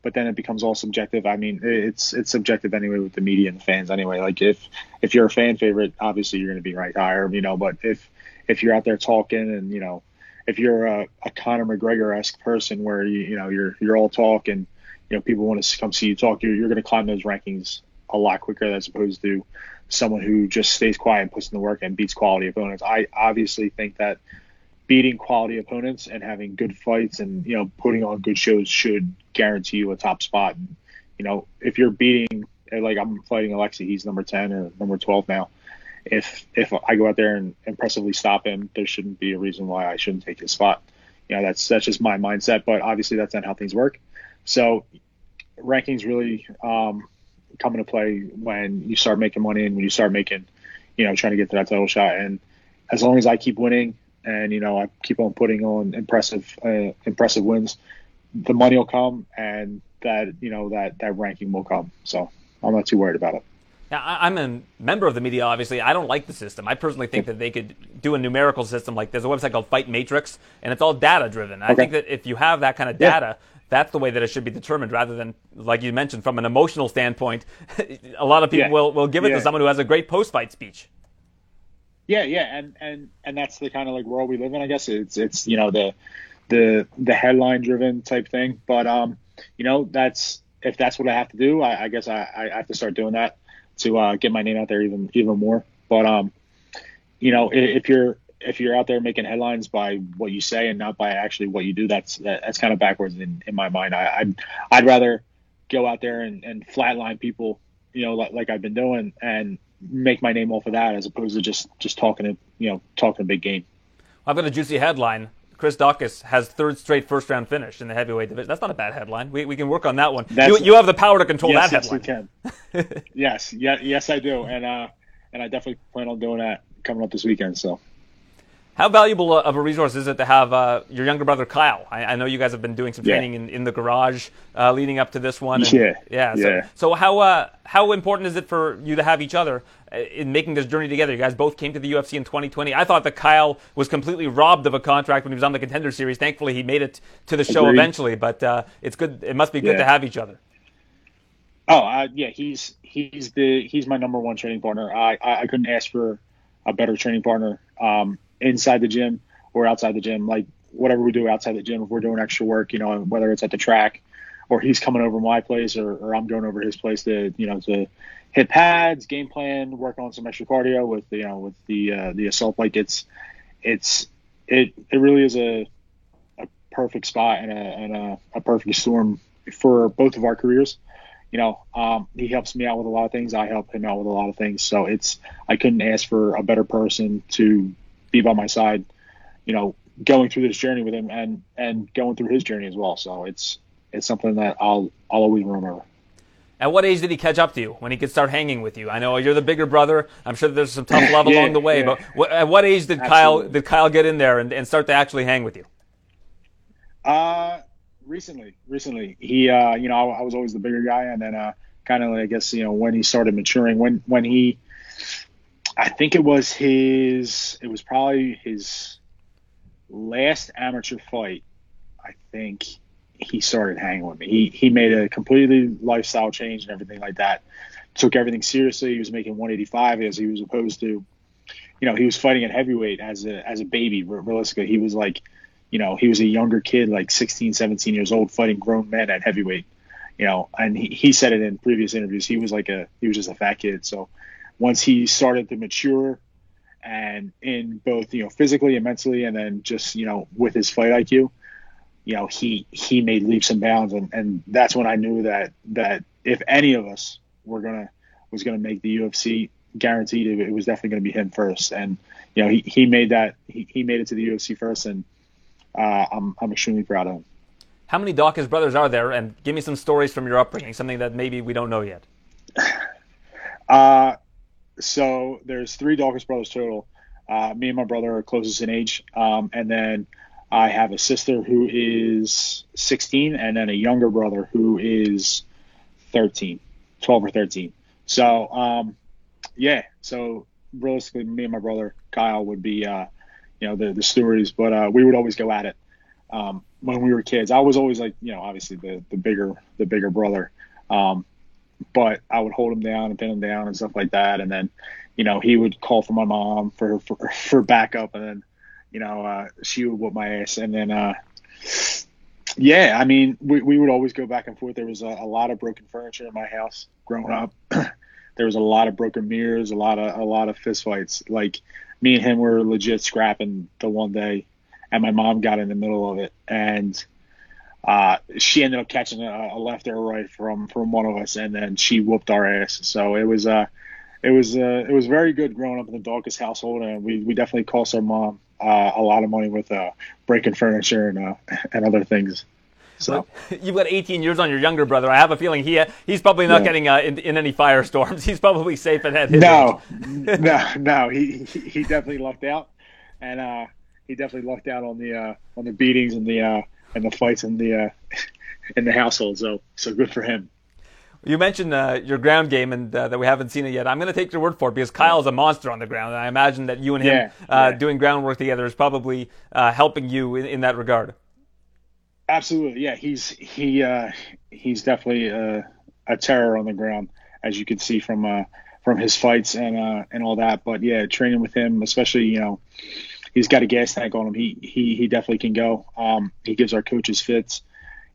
but then it becomes all subjective. I mean, it's it's subjective anyway with the media and the fans anyway. Like if if you're a fan favorite, obviously you're going to be ranked higher, you know. But if if you're out there talking and you know, if you're a, a Conor McGregor esque person where you you know you're you're all talk and you know people want to come see you talk, you're you're going to climb those rankings a lot quicker as opposed to someone who just stays quiet and puts in the work and beats quality opponents. I obviously think that beating quality opponents and having good fights and you know putting on good shows should guarantee you a top spot. And, you know, if you're beating like I'm fighting Alexei, he's number ten or number twelve now. If if I go out there and impressively stop him, there shouldn't be a reason why I shouldn't take his spot. You know, that's that's just my mindset. But obviously, that's not how things work. So rankings really um, come into play when you start making money and when you start making, you know, trying to get to that title shot. And as long as I keep winning and you know I keep on putting on impressive uh, impressive wins, the money will come and that you know that that ranking will come. So I'm not too worried about it. Now, I'm a member of the media, obviously. I don't like the system. I personally think that they could do a numerical system. Like there's a website called Fight Matrix, and it's all data driven. I Okay. think that if you have that kind of Yeah. data, that's the way that it should be determined rather than, like you mentioned, from an emotional standpoint. a lot of people Yeah. will, will give it Yeah. to someone who has a great post fight speech. Yeah, yeah, and and and that's the kind of like world we live in. I guess it's it's you know the the the headline driven type thing. But um, you know that's if that's what I have to do, I, I guess I, I have to start doing that to uh, get my name out there even even more. But um, you know, if you're if you're out there making headlines by what you say and not by actually what you do, that's that, that's kind of backwards in, in my mind. I, I'd I'd rather go out there and, and flatline people, you know, like, like I've been doing, and make my name off of that as opposed to just just talking a you know talking a big game. I've got a juicy headline. Chris Daukaus has third straight first round finish in the heavyweight division. That's not a bad headline. We, we can work on that one. You, you have the power to control yes, that yes, we can. yes, yeah, yes, I do, and uh, and I definitely plan on doing that coming up this weekend. So. How valuable of a resource is it to have uh, your younger brother Kyle? I, I know you guys have been doing some Yeah. training in, in the garage uh, leading up to this one. and- Yeah. yeah. So, Yeah. so how uh, how important is it for you to have each other uh, in making this journey together? You guys both came to the UFC in 2020. I thought that Kyle was completely robbed of a contract when he was on the Contender Series. Thankfully, he made it to the show Agreed. eventually. But uh, it's good. It must be good Yeah. to have each other. Oh, uh, yeah, he's he's the he's my number one training partner. I, I, I couldn't ask for a better training partner um, inside the gym or outside the gym. Like whatever we do outside the gym, if we're doing extra work, you know, whether it's at the track or he's coming over my place or, or I'm going over his place to you know to hit pads, game plan, work on some extra cardio with you know with the uh, the assault bike. It's it's it it really is a a perfect spot and a and a, a perfect storm for both of our careers you know, um, he helps me out with a lot of things. I help him out with a lot of things. So it's I couldn't ask for a better person to be by my side. You know, going through this journey with him and and going through his journey as well. So it's it's something that I'll I'll always remember. At what age did he catch up to you when he could start hanging with you? I know you're the bigger brother. I'm sure there's some tough love Yeah, along the way, yeah. but what, at what age did Kyle did Kyle get in there and, and start to actually hang with you? Uh, recently, recently, he, uh, you know, I, I was always the bigger guy, and then, uh, kind of, I guess, you know, when he started maturing, when, when he, I think it was his, it was probably his last amateur fight. I think he started hanging with me. He, he made a completely lifestyle change and everything like that. Took everything seriously. He was making 185 as he was opposed to, you know, he was fighting at heavyweight as a, as a baby. Realistically, he was like, you know, he was a younger kid, like 16, 17 years old, fighting grown men at heavyweight. You know, and he, he said it in previous interviews. He was like a he was just a fat kid. So once he started to mature, and in both you know physically and mentally, and then just you know with his fight IQ, you know he he made leaps and bounds, and, and that's when I knew that that if any of us were gonna was gonna make the UFC, guaranteed it, it was definitely gonna be him first. And you know he, he made that he, he made it to the UFC first, and uh, I'm I'm extremely proud of him. How many Daukaus brothers are there? And give me some stories from your upbringing, something that maybe we don't know yet. Uh, so there's three Daukaus brothers total. Uh, me and my brother are closest in age, um, and then I have a sister who is 16, and then a younger brother who is 13, 12 or 13. So um, yeah, so realistically, me and my brother Kyle would be, uh, you know, the the stories, but uh, we would always go at it um, when we were kids. I was always like, you know, obviously the the bigger the bigger brother. Um, but I would hold him down and pin him down and stuff like that. And then, you know, he would call for my mom for for, for backup, and then, you know, uh, she would whoop my ass. And then, uh, yeah, I mean, we, we would always go back and forth. There was a, a lot of broken furniture in my house growing up. there was a lot of broken mirrors, a lot of a lot of fistfights. Like me and him were legit scrapping the one day, and my mom got in the middle of it, and uh, she ended up catching a, a left or a right from from one of us, and then she whooped our ass. So it was uh, it was uh, it was very good growing up in the Daukaus household, and we, we definitely cost our mom uh, a lot of money with uh, breaking furniture and uh, and other things. So You've got 18 years on your younger brother. I have a feeling he he's probably not Yeah. getting uh, in, in any firestorms. He's probably safe at his no, no, no, he he he definitely lucked out, and uh, he definitely lucked out on the uh, on the beatings and the uh, and the fights in the uh, in the household. So so good for him. You mentioned uh, your ground game and uh, that we haven't seen it yet. I'm going to take your word for it because Kyle's a monster on the ground. And I imagine that you and him Yeah, uh, yeah. doing groundwork together is probably uh, helping you in, in that regard. Absolutely, yeah. He's he uh, he's definitely uh, a terror on the ground, as you can see from uh, from his fights and uh, and all that. But yeah, training with him, especially you know, he's got a gas tank on him. He he he definitely can go. Um, he gives our coaches fits.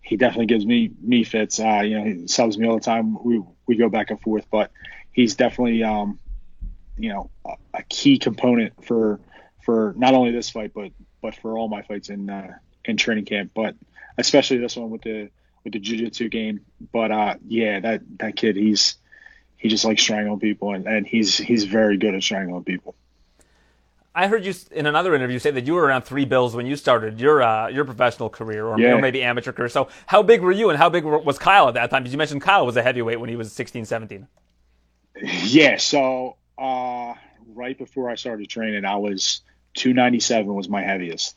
He definitely gives me me fits. Uh, you know, he subs me all the time. We we go back and forth, but he's definitely um, you know, a, a key component for for not only this fight, but but for all my fights in uh, in training camp. But especially this one with the with the jiu-jitsu game. But uh, yeah, that that kid, he's he just likes strangling people, and, and he's he's very good at strangling people. I heard you in another interview say that you were around three bills when you started your uh, your professional career or, Yeah. maybe amateur career. So how big were you and how big was Kyle at that time? Because you mentioned Kyle was a heavyweight when he was 16, 17. Yeah, so uh, right before I started training, I was 297 was my heaviest,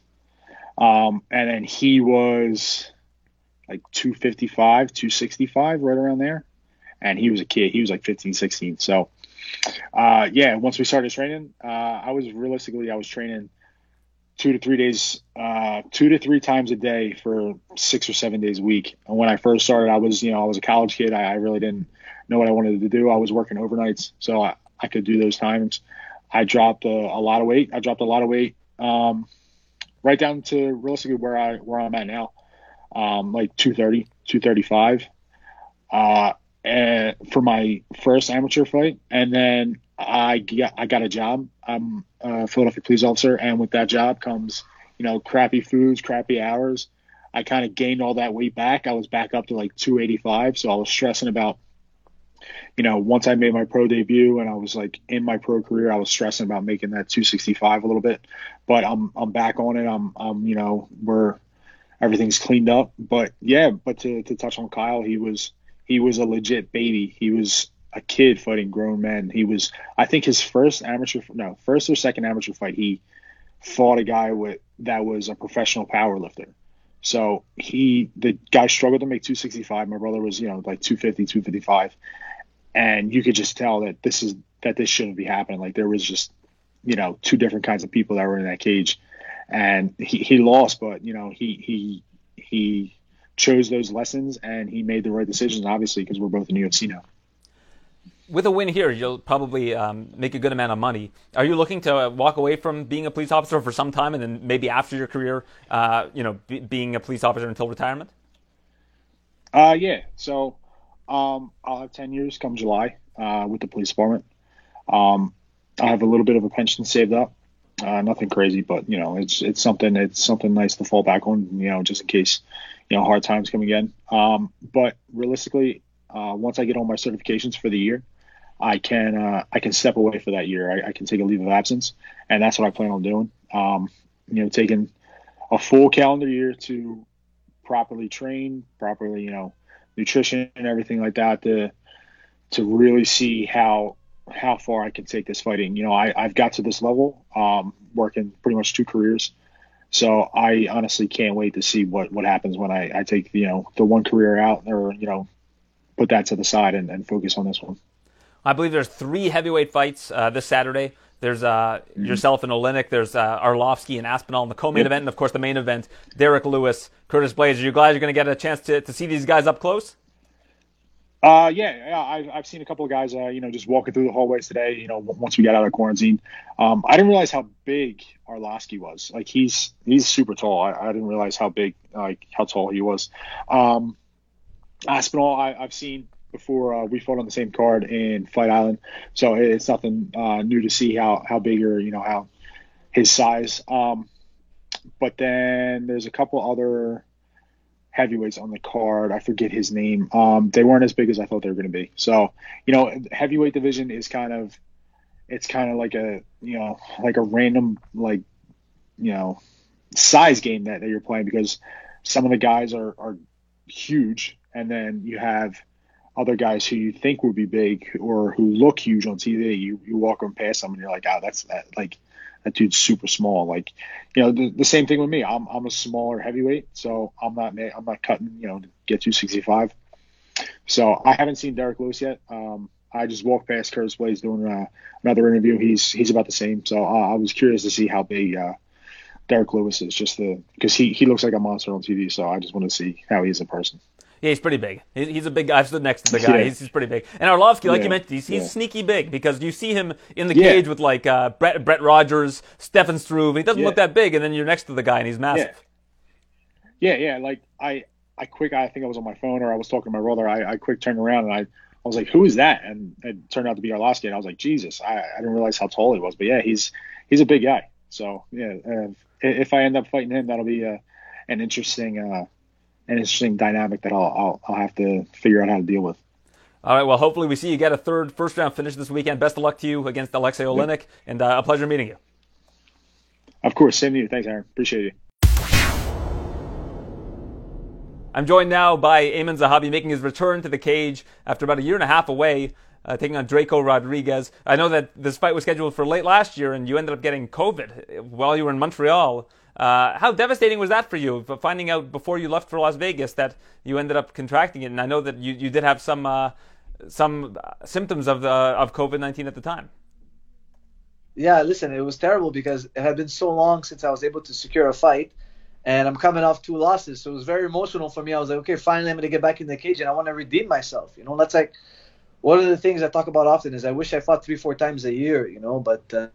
um, and then he was like 255, 265, right around there, and he was a kid. He was like 15, 16. So uh, yeah, once we started training, uh, I was realistically I was training two to three days, uh, two to three times a day for six or seven days a week. And when I first started, I was you know I was a college kid. I, I really didn't know what I wanted to do. I was working overnights, so I, I could do those times. I dropped a, a lot of weight. I dropped a lot of weight, um, right down to realistically where I where I'm at now, um, like 230, 235, uh, and for my first amateur fight, and then I got I got a job. I'm a Philadelphia police officer, and with that job comes you know crappy foods, crappy hours. I kind of gained all that weight back. I was back up to like 285, so I was stressing about you know, once I made my pro debut and I was like in my pro career, I was stressing about making that 265 a little bit, but I'm I'm back on it. I'm I'm you know we're everything's cleaned up. But yeah, but to, to touch on Kyle, he was he was a legit baby. He was a kid fighting grown men. He was, I think, his first amateur, no, first or second amateur fight, he fought a guy with that was a professional power lifter. So he, the guy struggled to make 265. My brother was, you know, like 250, 255, and you could just tell that this is that this shouldn't be happening. Like there was just, you know, two different kinds of people that were in that cage, and he, he lost, but you know, he he he chose those lessons and he made the right decisions, obviously, because we're both in UFC now with a win here, you'll probably um, make a good amount of money. Are you looking to walk away from being a police officer for some time, and then maybe after your career, uh, you know, being a police officer until retirement? Uh, yeah. So um, I'll have ten years come July uh, with the police department. Um, I have a little bit of a pension saved up. Uh, nothing crazy, but you know, it's it's something it's something nice to fall back on. You know, just in case you know hard times come again. Um, but realistically, uh, once I get all my certifications for the year, I can uh, I can step away for that year. I, I, can take a leave of absence, and that's what I plan on doing. Um, you know, taking a full calendar year to properly train, properly you know, nutrition and everything like that to to really see how how far I can take this fighting. You know, I, I've got to this level, um, working pretty much two careers. So I honestly can't wait to see what, what happens when I, I take, you know, the one career out or, you know, put that to the side and, and focus on this one. I believe there's three heavyweight fights uh, this Saturday. There's uh, mm-hmm. yourself and Oleinik. There's uh, Arlovsky and Aspinall in the co-main yep. event, and of course the main event, Derrick Lewis, Curtis Blaydes. Are you glad you're going to get a chance to, to see these guys up close? Uh, yeah, yeah. I've, I've seen a couple of guys, uh, you know, just walking through the hallways today. You know, once we got out of quarantine, um, I didn't realize how big Arlovsky was. Like he's he's super tall. I, I didn't realize how big, like how tall he was. Um, Aspinall, I, I've seen before uh, we fought on the same card in Fight Island, so it's nothing uh, new to see how how big or you know how his size. Um, but then there's a couple other heavyweights on the card. I forget his name. Um, they weren't as big as I thought they were going to be. So you know, heavyweight division is kind of it's kind of like a you know like a random like you know size game that, that you're playing because some of the guys are are huge and then you have other guys who you think would be big or who look huge on TV. You you walk them past them and you're like, oh, that's that like that dude's super small. Like, you know, the, the same thing with me. I'm I'm a smaller heavyweight, so I'm not I'm not cutting you know to get 265. So I haven't seen Derrick Lewis yet. Um, I just walked past Curtis Blaydes doing uh, another interview. He's he's about the same. So uh, I was curious to see how big uh, Derrick Lewis is, just the because he he looks like a monster on TV. So I just want to see how he is in person. Yeah, he's pretty big. He's a big guy. I've stood next to the guy. Yeah. He's, he's, pretty big. And Arlovsky, like yeah. you mentioned, he's, he's yeah. sneaky big because you see him in the cage with like uh, Brett, Brett Rogers, Stefan Struve. He doesn't look that big, and then you're next to the guy and he's massive. Yeah, yeah. Like I, I quick. I think I was on my phone or I was talking to my brother. I, I quick turned around and I, I was like, "Who is that?" And it turned out to be Arlovsky, and I was like, "Jesus!" I, I didn't realize how tall he was. But yeah, he's he's a big guy. So yeah, uh, if I end up fighting him, that'll be uh, an interesting uh, an interesting dynamic that I'll, I'll, I'll have to figure out how to deal with. All right. Well, hopefully we see you get a third first round finish this weekend. Best of luck to you against Alexei Oleinik, yep. and uh, a pleasure meeting you. Of course. Same to you. Thanks, Aaron. Appreciate you. I'm joined now by Aiemann Zahabi making his return to the cage after about a year and a half away, uh, taking on Drako Rodriguez. I know that this fight was scheduled for late last year, and you ended up getting COVID while you were in Montreal. Uh, how devastating was that for you, finding out before you left for Las Vegas that you ended up contracting it? And I know that you, you did have some uh, some symptoms of the, of COVID nineteen at the time. Yeah, listen, it was terrible because it had been so long since I was able to secure a fight, and I'm coming off two losses, so it was very emotional for me. I was like, okay, finally I'm gonna get back in the cage, and I want to redeem myself. You know, that's like one of the things I talk about often is I wish I fought three, four times a year, you know, but uh,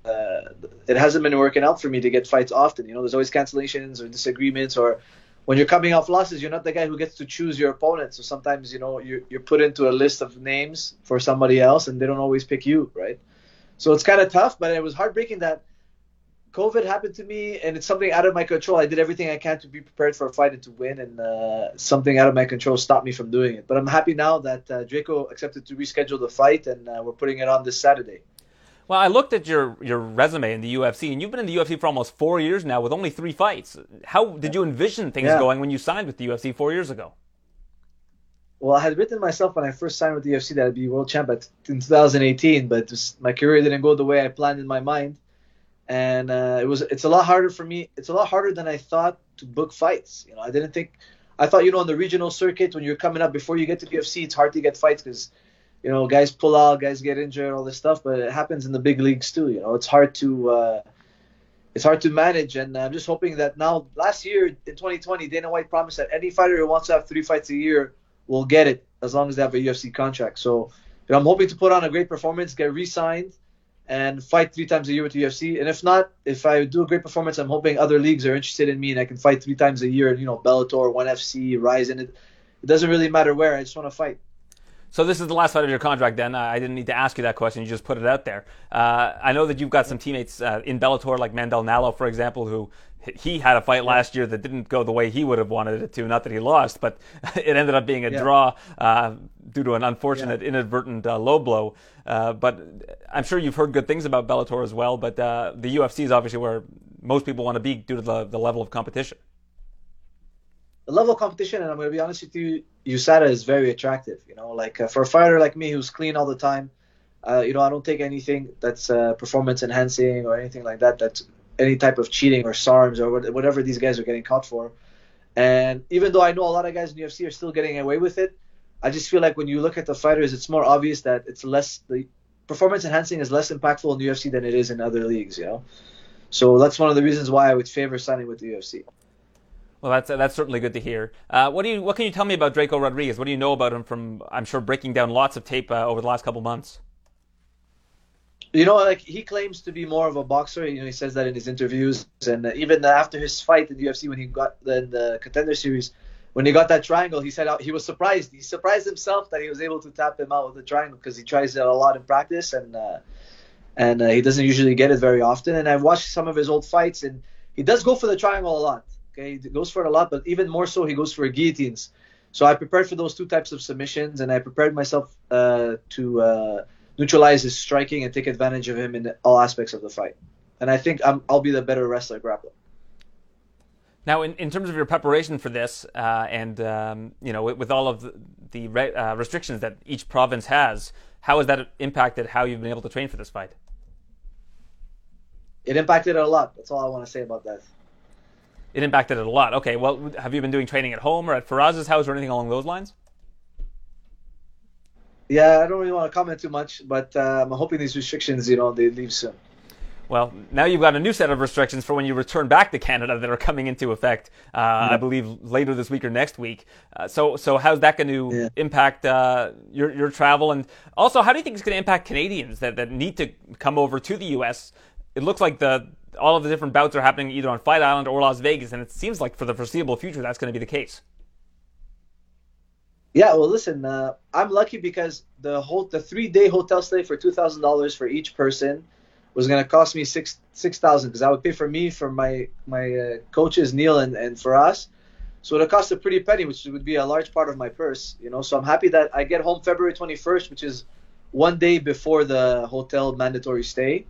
it hasn't been working out for me to get fights often. You know, there's always cancellations or disagreements, or when you're coming off losses, you're not the guy who gets to choose your opponent. So sometimes, you know, you're, you're put into a list of names for somebody else, and they don't always pick you, right? So it's kind of tough, but it was heartbreaking that COVID happened to me, and it's something out of my control. I did everything I can to be prepared for a fight and to win, and uh, something out of my control stopped me from doing it. But I'm happy now that uh, Drako accepted to reschedule the fight, and uh, we're putting it on this Saturday. Well, I looked at your, your resume in the UFC, and you've been in the UFC for almost four years now with only three fights. How did you envision things Yeah. going when you signed with the UFC four years ago? Well, I had written myself when I first signed with the UFC that I'd be world champ at, in 2018, but my career didn't go the way I planned in my mind, and uh, it was it's a lot harder for me. It's a lot harder than I thought to book fights. You know, I didn't think I thought you know on the regional circuit when you're coming up before you get to UFC, it's hard to get fights because you know guys pull out, guys get injured, all this stuff. But it happens in the big leagues too. You know, it's hard to uh, it's hard to manage, and I'm just hoping that now last year in 2020, Dana White promised that any fighter who wants to have three fights a year will get it as long as they have a UFC contract. So you know, I'm hoping to put on a great performance, get re-signed, and fight three times a year with the UFC. And if not, if I do a great performance, I'm hoping other leagues are interested in me and I can fight three times a year. You know, Bellator, ONE FC, Rizin. It, it doesn't really matter where. I just want to fight. So this is the last fight of your contract. Then I didn't need to ask you that question. You just put it out there. Uh, I know that you've got some teammates uh, in Bellator, like Mandel Nallo, for example, who he had a fight last year that didn't go the way he would have wanted it to. Not that he lost, but it ended up being a Yeah. draw uh, due to an unfortunate, inadvertent uh, low blow. Uh, but I'm sure you've heard good things about Bellator as well. But uh, the UFC is obviously where most people want to be due to the, the level of competition. the level of competition, and I'm going to be honest with you, USADA is very attractive. You know, like uh, for a fighter like me who's clean all the time, uh, you know, I don't take anything that's uh, performance enhancing or anything like that. That's any type of cheating or SARMs or whatever these guys are getting caught for. And even though I know a lot of guys in the UFC are still getting away with it, I just feel like when you look at the fighters, it's more obvious that it's less the performance enhancing is less impactful in the UFC than it is in other leagues. You know, so that's one of the reasons why I would favor signing with the UFC. Well, that's that's certainly good to hear. Uh, what do you what can you tell me about Drako Rodriguez? What do you know about him from I'm sure breaking down lots of tape uh, over the last couple months? You know, like he claims to be more of a boxer. You know, he says that in his interviews, and uh, even after his fight in the UFC when he got the, the contender series, when he got that triangle, he said he was surprised. He surprised himself that he was able to tap him out with the triangle because he tries it a lot in practice, and uh, and uh, he doesn't usually get it very often. And I've watched some of his old fights, and he does go for the triangle a lot. Okay, he goes for it a lot, but even more so, he goes for guillotines. So I prepared for those two types of submissions, and I prepared myself uh, to uh, neutralize his striking and take advantage of him in all aspects of the fight. And I think I'm, I'll be the better wrestler grappler. Now, in, in terms of your preparation for this, uh, and um, you know, with, with all of the, the re- uh, restrictions that each province has, how has that impacted how you've been able to train for this fight? It impacted it a lot. That's all I want to say about that. It impacted it a lot. Okay, well, have you been doing training at home or at Firas's house or anything along those lines? Yeah, I don't really want to comment too much, but uh, I'm hoping these restrictions, you know, they leave soon. Well, now you've got a new set of restrictions for when you return back to Canada that are coming into effect, uh, I believe, later this week or next week. Uh, so, so how's that going to Yeah. impact uh, your your travel? And also, how do you think it's going to impact Canadians that, that need to come over to the U.S.? It looks like the all of the different bouts are happening either on Fight Island or Las Vegas, and it seems like for the foreseeable future that's going to be the case. Yeah, well, listen, uh, I'm lucky because the whole the three day hotel stay for two thousand dollars for each person was to cost me six six thousand because I would pay for me, for my my uh, coaches Neil and and for us. So it cost a pretty penny, which would be a large part of my purse, you know. So I'm happy that I get home February 21st, which is one day before the hotel mandatory stay.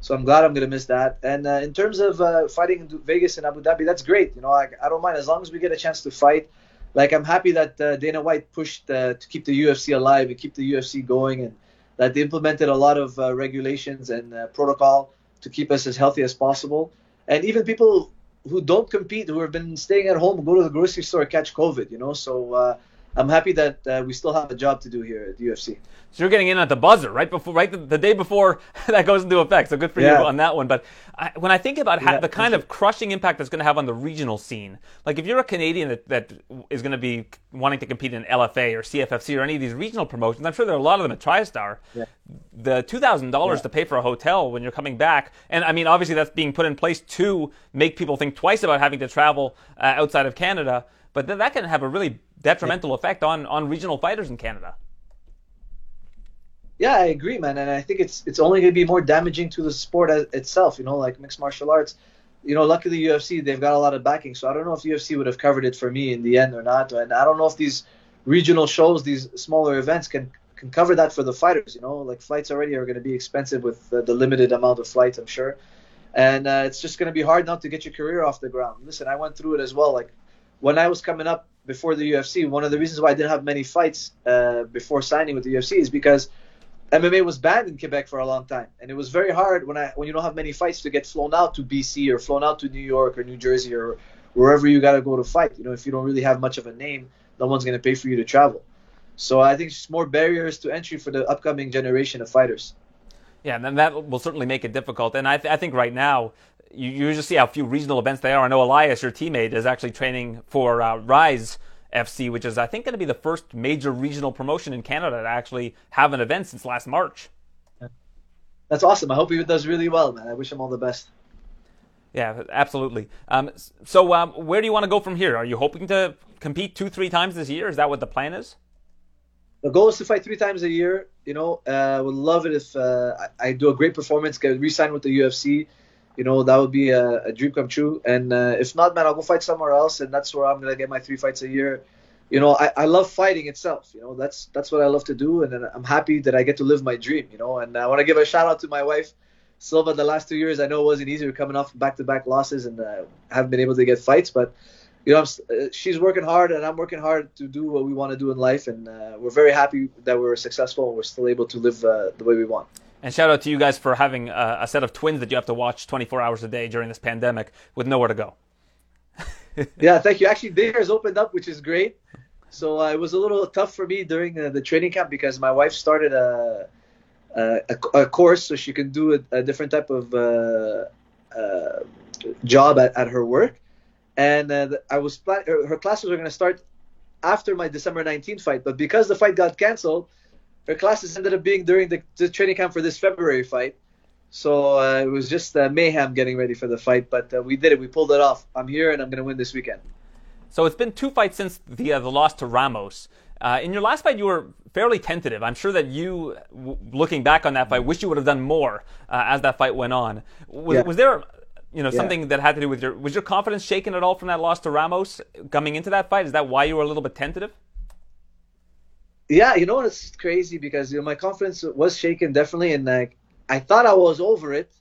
So I'm glad I'm gonna miss that. And uh, in terms of uh, fighting in Vegas and Abu Dhabi, that's great. You know, I, I don't mind as long as we get a chance to fight. Like I'm happy that uh, Dana White pushed uh, to keep the UFC alive and keep the UFC going, and that they implemented a lot of uh, regulations and uh, protocol to keep us as healthy as possible. And even people who don't compete, who have been staying at home, go to the grocery store, catch COVID. You know, so uh, I'm happy that uh, we still have a job to do here at the UFC. So you're getting in at the buzzer right before, right the, the day before that goes into effect. So good for Yeah. you on that one. But I, when I think about how, Yeah, the kind of crushing impact that's going to have on the regional scene, like if you're a Canadian that, that is going to be wanting to compete in LFA or CFFC or any of these regional promotions, I'm sure there are a lot of them at TriStar. Yeah. The two thousand dollars to pay for a hotel when you're coming back, and I mean obviously that's being put in place to make people think twice about having to travel uh, outside of Canada. But th- that can have a really detrimental effect on on regional fighters in Canada. Yeah, I agree, man, and I think it's it's only going to be more damaging to the sport as, itself. You know, like mixed martial arts. You know, luckily UFC they've got a lot of backing, so I don't know if UFC would have covered it for me in the end or not. And I don't know if these regional shows, these smaller events, can can cover that for the fighters. You know, like flights already are going to be expensive with the, the limited amount of flights, I'm sure, and uh, it's just going to be hard now to get your career off the ground. Listen, I went through it as well. Like when I was coming up before the UFC, one of the reasons why I didn't have many fights uh, before signing with the UFC is because MMA was banned in Quebec for a long time, and it was very hard when I when you don't have many fights to get flown out to BC or flown out to New York or New Jersey or wherever you got to go to fight. You know, if you don't really have much of a name, no one's going to pay for you to travel. So I think it's more barriers to entry for the upcoming generation of fighters. Yeah, and that will certainly make it difficult. And I, th- I think right now, you, you just see how few regional events there are. I know Elias, your teammate, is actually training for uh, Rise FC, which is, I think, going to be the first major regional promotion in Canada to actually have an event since last March. That's awesome. I hope he does really well, man. I wish him all the best. Yeah, absolutely. Um, so, um, where do you want to go from here? Are you hoping to compete two, three times this year? Is that what the plan is? The goal is to fight three times a year. You know, uh, would love it if uh, I, I, do a great performance, get re-signed with the UFC. You know, that would be a, a dream come true. And uh, if not, man, I'll go fight somewhere else, and that's where I'm gonna get my three fights a year. You know, I, I love fighting itself. You know, that's that's what I love to do, and I'm happy that I get to live my dream. You know, and I want to give a shout out to my wife, Silva. The last two years, I know it wasn't easy. coming off back-to-back losses and uh, haven't been able to get fights, but you know, uh, she's working hard and I'm working hard to do what we want to do in life, and uh, we're very happy that we're successful and we're still able to live uh, the way we want. And shout out to you guys for having a, a set of twins that you have to watch 24 hours a day during this pandemic with nowhere to go. yeah, thank you. Actually, theirs opened up, which is great. So uh, it was a little tough for me during uh, the training camp because my wife started a a, a course so she can do a, a different type of uh, job at, at her work and uh, I was plan- her classes were going to start after my December 19th fight, but because the fight got canceled, her classes ended up being during the, the training camp for this February fight. So uh, it was just uh, mayhem getting ready for the fight, but uh, we did it. We pulled it off. I'm here, and I'm going to win this weekend. So it's been two fights since the uh, the loss to Ramos. Uh, in your last fight, you were fairly tentative. I'm sure that you, w- looking back on that fight, wish you would have done more as that fight went on. Was, yeah. was there you know, yeah. something that had to do with your was your confidence shaken at all from that loss to Ramos coming into that fight? Is that why you were a little bit tentative? Yeah, you know it's crazy because you know my confidence was shaken definitely, and like I thought I was over it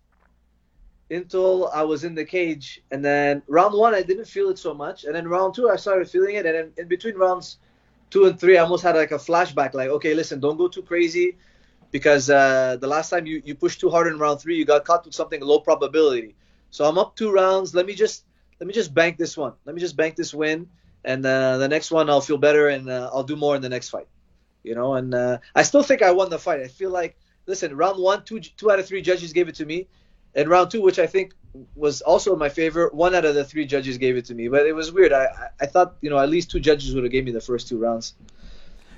until I was in the cage, and then round one I didn't feel it so much, and then round two I started feeling it, and then in between rounds two and three I almost had like a flashback, like okay, listen, don't go too crazy, because uh, the last time you you pushed too hard in round three, you got caught with something low probability so I'm up two rounds. Let me just let me just bank this one. Let me just bank this win, and uh, the next one I'll feel better and uh, I'll do more in the next fight. You know, and uh, I still think I won the fight. I feel like listen, round one, two two out of three judges gave it to me, and round two, which I think was also in my favor, one out of the three judges gave it to me. But it was weird. I I thought you know at least two judges would have gave me the first two rounds.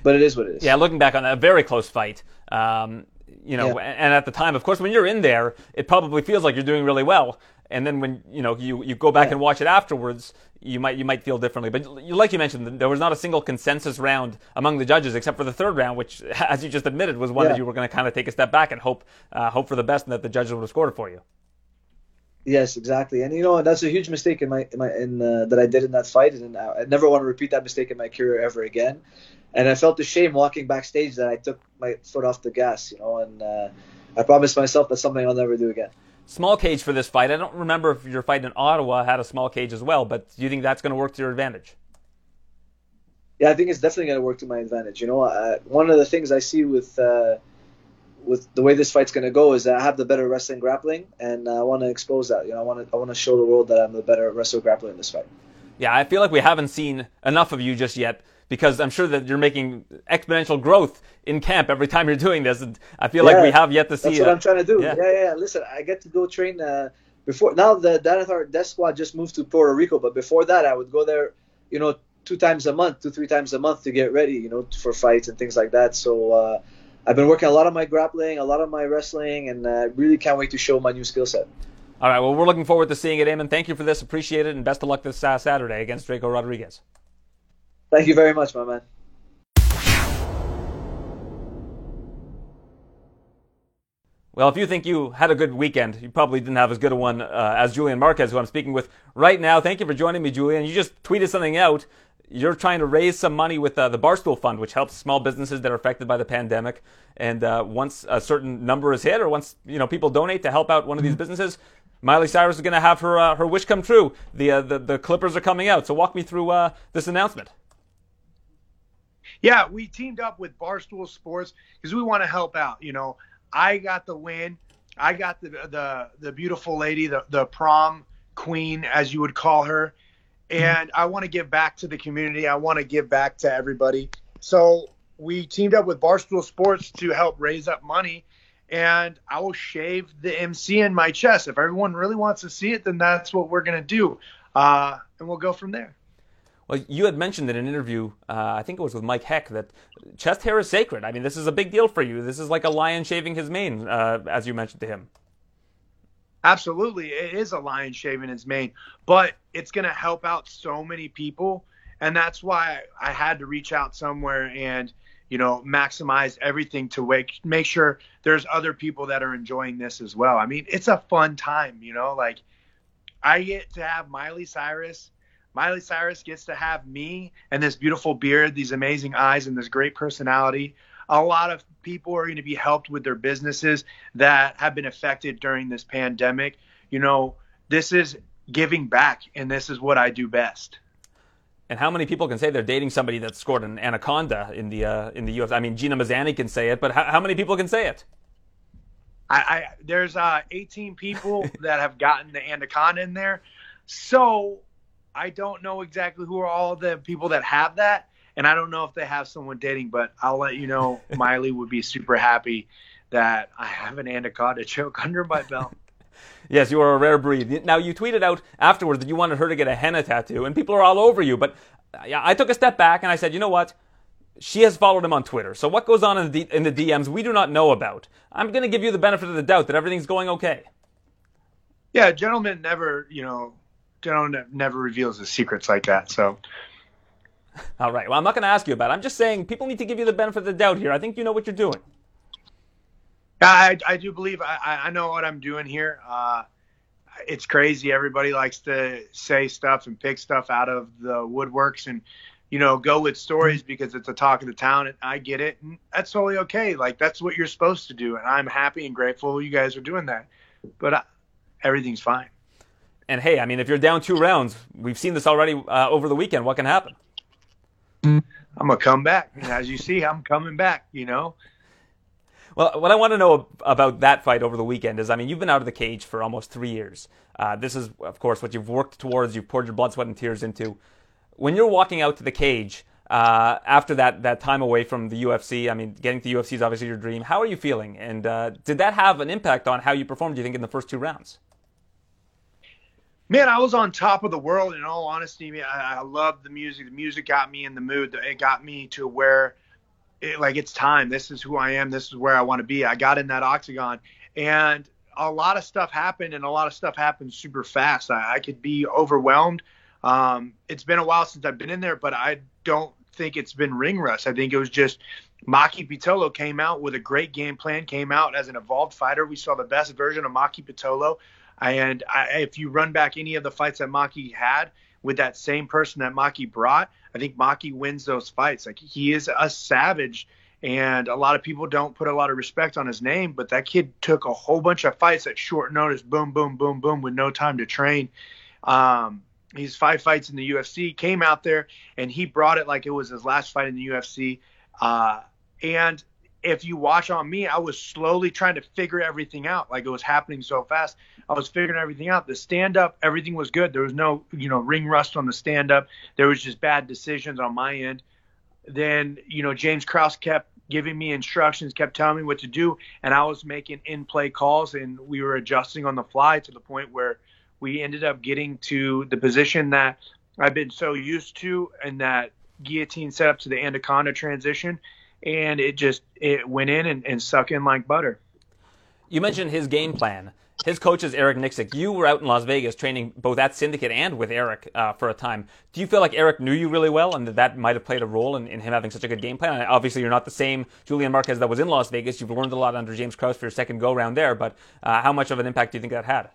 But it is what it is. Yeah, looking back on that very close fight. Um, you know, yeah. and at the time, of course, when you're in there, it probably feels like you're doing really well and then when you know you, you go back yeah. and watch it afterwards, you might you might feel differently. But like you mentioned, there was not a single consensus round among the judges except for the third round, which, as you just admitted, was one yeah. that you were going to kind of take a step back and hope uh, hope for the best and that the judges would have scored it for you. Yes, exactly, and you know that's a huge mistake in my in my in uh, that I did in that fight, and I, I never want to repeat that mistake in my career ever again. And I felt the shame walking backstage that I took my foot off the gas, you know, and uh, I promised myself that's something I'll never do again small cage for this fight. I don't remember if your fight in Ottawa had a small cage as well, but do you think that's going to work to your advantage? Yeah, I think it's definitely going to work to my advantage. You know, uh, one of the things I see with uh, with the way this fight's going to go is that I have the better wrestling grappling, and I want to expose that. You know, I want to I want to show the world that I'm the better wrestler grappler in this fight. Yeah, I feel like we haven't seen enough of you just yet because I'm sure that you're making exponential growth in camp every time you're doing this. And I feel yeah, like we have yet to see. That's what I'm trying to do. Yeah, yeah. yeah. Listen, I get to go train. Uh, before now, the Danaher Death Squad just moved to Puerto Rico, but before that, I would go there. You know, two times a month, two three times a month to get ready. You know, for fights and things like that. So. Uh, I've been working a lot on my grappling, a lot on my wrestling, and I uh, really can't wait to show my new skill set. All right, well, we're looking forward to seeing it, Aiemann. Thank you for this. Appreciate it, and best of luck this uh, Saturday against Drako Rodriguez. Thank you very much, my man. Well, if you think you had a good weekend, you probably didn't have as good a one uh, as Julian Marquez, who I'm speaking with right now. Thank you for joining me, Julian. You just tweeted something out. you're trying to raise some money with uh, the Barstool Fund, which helps small businesses that are affected by the pandemic. And uh, once a certain number is hit, or once you know people donate to help out one of these businesses, Miley Cyrus is going to have her uh, her wish come true. The, uh, the the Clippers are coming out. So walk me through uh, this announcement. Yeah, we teamed up with Barstool Sports because we want to help out. You know, I got the win. I got the the the beautiful lady, the the prom queen, as you would call her, and I want to give back to the community. I want to give back to everybody. So we teamed up with Barstool Sports to help raise up money, and I will shave the MC in my chest. If everyone really wants to see it, then that's what we're gonna do, uh, and we'll go from there. Well, you had mentioned in an interview, uh, I think it was with Mike Heck, that chest hair is sacred. I mean, this is a big deal for you. This is like a lion shaving his mane, uh, as you mentioned to him. Absolutely, it is a lion shaving his mane, but it's going to help out so many people, and that's why I had to reach out somewhere and you know maximize everything to make make sure there's other people that are enjoying this as well. I mean, it's a fun time, you know, like I get to have Miley Cyrus Miley Cyrus gets to have me and this beautiful beard, these amazing eyes, and this great personality. A lot of people are going to be helped with their businesses that have been affected during this pandemic. You know, this is giving back, and this is what I do best. And how many people can say they're dating somebody that scored an anaconda in the uh, in the UFC? I mean, Gina Mazany can say it, but how, how many people can say it? I, I there's uh, 18 people that have gotten the anaconda in there, so I don't know exactly who are all the people that have that, and I don't know if they have someone dating. But I'll let you know. Miley would be super happy that I have an anaconda choke under my belt. Yes, you are a rare breed. Now, you tweeted out afterwards that you wanted her to get a henna tattoo, and people are all over you. But uh, yeah, I took a step back and I said, you know what? She has followed him on Twitter. So what goes on in the, in the DMs we do not know about. I'm going to give you the benefit of the doubt that everything's going okay. Yeah, gentlemen never, you know, gentleman never reveals his secrets like that. So. All right. Well, I'm not going to ask you about it. I'm just saying people need to give you the benefit of the doubt here. I think you know what you're doing. I, I do believe I, I know what I'm doing here. Uh, it's crazy. Everybody likes to say stuff and pick stuff out of the woodworks and, you know, go with stories because it's a talk of the town. And I get it. And that's totally okay. Like, that's what you're supposed to do. And I'm happy and grateful you guys are doing that. But uh, everything's fine. And hey, I mean, if you're down two rounds, we've seen this already uh, over the weekend. What can happen? I'm gonna come back. As you see, I'm coming back. You know. Well, what I want to know about that fight over the weekend is, I mean, you've been out of the cage for almost three years. Uh, this is, of course, what you've worked towards. You've poured your blood, sweat, and tears into. When you're walking out to the cage uh, after that that time away from the UFC, I mean, getting to the UFC is obviously your dream. How are you feeling? And uh, did that have an impact on how you performed? Do you think in the first two rounds? Man, I was on top of the world. In all honesty, I, I loved the music. The music got me in the mood. It got me to where, it, like, it's time. This is who I am. This is where I want to be. I got in that octagon, and a lot of stuff happened, and a lot of stuff happened super fast. I, I could be overwhelmed. Um, it's been a while since I've been in there, but I don't think it's been ring rust. I think it was just Maki Pitolo came out with a great game plan, came out as an evolved fighter. We saw the best version of Maki Pitolo. And I, if you run back any of the fights that Maki had with that same person that Maki brought, I think Maki wins those fights. Like he is a savage, and a lot of people don't put a lot of respect on his name. But that kid took a whole bunch of fights at short notice, boom, boom, boom, boom, with no time to train. Um, he's five fights in the UFC, came out there and he brought it like it was his last fight in the UFC. Uh, and if you watch on me, I was slowly trying to figure everything out. Like it was happening so fast. I was figuring everything out. The stand up, everything was good. There was no, you know, ring rust on the stand up. There was just bad decisions on my end. Then, you know, James Krause kept giving me instructions, kept telling me what to do, and I was making in play calls and we were adjusting on the fly to the point where we ended up getting to the position that I've been so used to and that guillotine set up to the anaconda transition and it just it went in and, and suck in like butter. You mentioned his game plan. His coach is Eric Nicksick. You were out in Las Vegas training both at Syndicate and with Eric uh, for a time. Do you feel like Eric knew you really well and that that might have played a role in, in him having such a good game plan? And obviously, you're not the same Julian Marquez that was in Las Vegas. You've learned a lot under James Krause for your second go round there, but uh, how much of an impact do you think that had?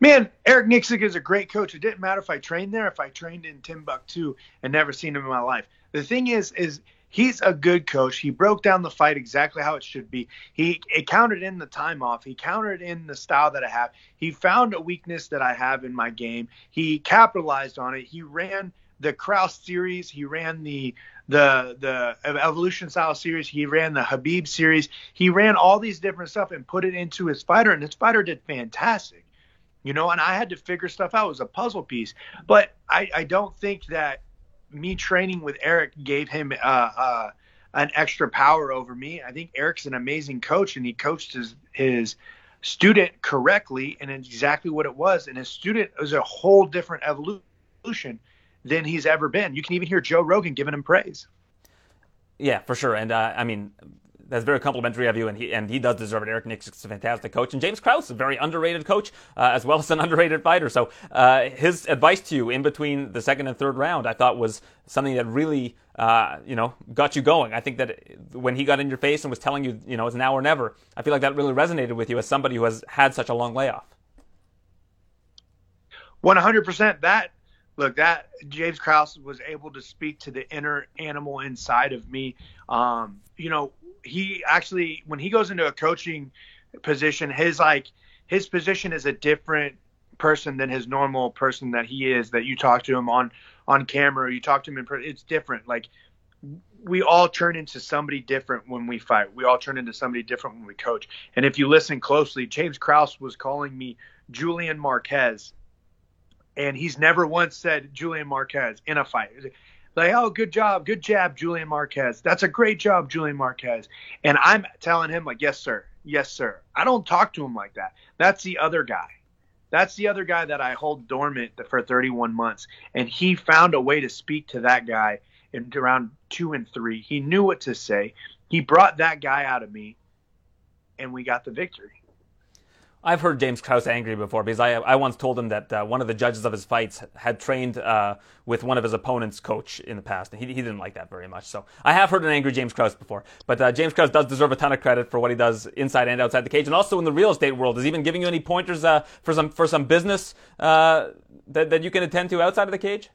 Man, Eric Nicksick is a great coach. It didn't matter if I trained there, if I trained in Timbuktu and never seen him in my life. The thing is, is he's a good coach. He broke down the fight exactly how it should be. He counted in the time off. He countered in the style that I have. He found a weakness that I have in my game. He capitalized on it. He ran the Krause series. He ran the the the evolution style series. He ran the Habib series. He ran all these different stuff and put it into his fighter, and his fighter did fantastic. You know, and I had to figure stuff out. It was a puzzle piece, but I, I don't think that me training with Eric gave him uh, uh, an extra power over me. I think Eric's an amazing coach, and he coached his his student correctly, and exactly what it was. And his student was a whole different evolution than he's ever been. You can even hear Joe Rogan giving him praise. Yeah, for sure. And uh, I mean, that's very complimentary of you, and he and he does deserve it. Eric Nix is a fantastic coach, and James Krause, a very underrated coach, uh, as well as an underrated fighter. So uh, his advice to you in between the second and third round, I thought was something that really, uh, you know, got you going. I think that when he got in your face and was telling you, you know, it's now or never, I feel like that really resonated with you as somebody who has had such a long layoff. One hundred percent. That look that James Krause was able to speak to the inner animal inside of me. Um, you know, he actually when he goes into a coaching position, his like his position is a different person than his normal person that he is. That you talk to him on on camera, you talk to him in person. It's different. Like we all turn into somebody different when we fight. We all turn into somebody different when we coach. And if you listen closely, James Krause was calling me Julian Marquez, and he's never once said Julian Marquez in a fight. Like, oh, good job, good jab, Julian Marquez. That's a great job, Julian Marquez. And I'm telling him, like, yes, sir, yes, sir. I don't talk to him like that. That's the other guy. That's the other guy that I hold dormant for 31 months. And he found a way to speak to that guy in around two and three. He knew what to say. He brought that guy out of me, and we got the victory. I've heard James Krause angry before because I, I once told him that uh, one of the judges of his fights had trained uh, with one of his opponent's coach in the past, and he, he didn't like that very much. So I have heard an angry James Krause before. But uh, James Krause does deserve a ton of credit for what he does inside and outside the cage, and also in the real estate world. Is he even giving you any pointers uh, for some for some business uh, that that you can attend to outside of the cage?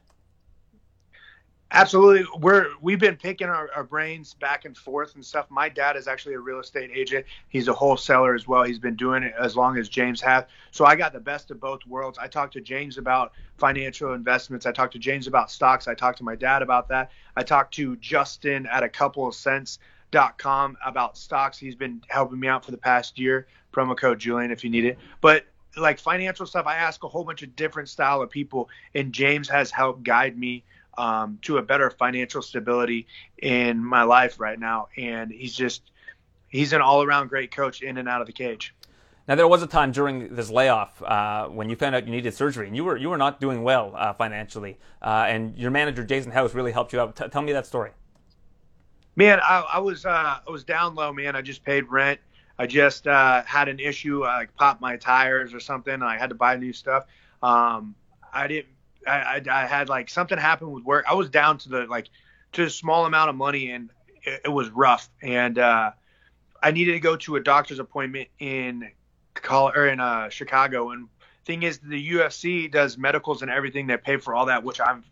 Absolutely. We're we've been picking our, our, brains back and forth and stuff. My dad is actually a real estate agent. He's a wholesaler as well. He's been doing it as long as James has. So I got the best of both worlds. I talked to James about financial investments. I talked to James about stocks. I talked to my dad about that. I talked to Justin at a couple of cents dot com about stocks. He's been helping me out for the past year. Promo code Julian if you need it. But like financial stuff, I ask a whole bunch of different style of people, and James has helped guide me um, to a better financial stability in my life right now. And he's just he's an all around great coach in and out of the cage. Now there was a time during this layoff uh, when you found out you needed surgery, and you were you were not doing well uh, financially, uh, and your manager Jason House really helped you out. T- tell me that story. Man, I, I was uh, I was down low, man. I just paid rent. I just uh, had an issue, I popped my tires or something, I had to buy new stuff. Um, I didn't I, I, I had like something happen with work. I was down to the like to a small amount of money, and it, it was rough. And uh, I needed to go to a doctor's appointment in call or in uh, Chicago. And thing is, the UFC does medicals and everything. They pay for all that, which I'm.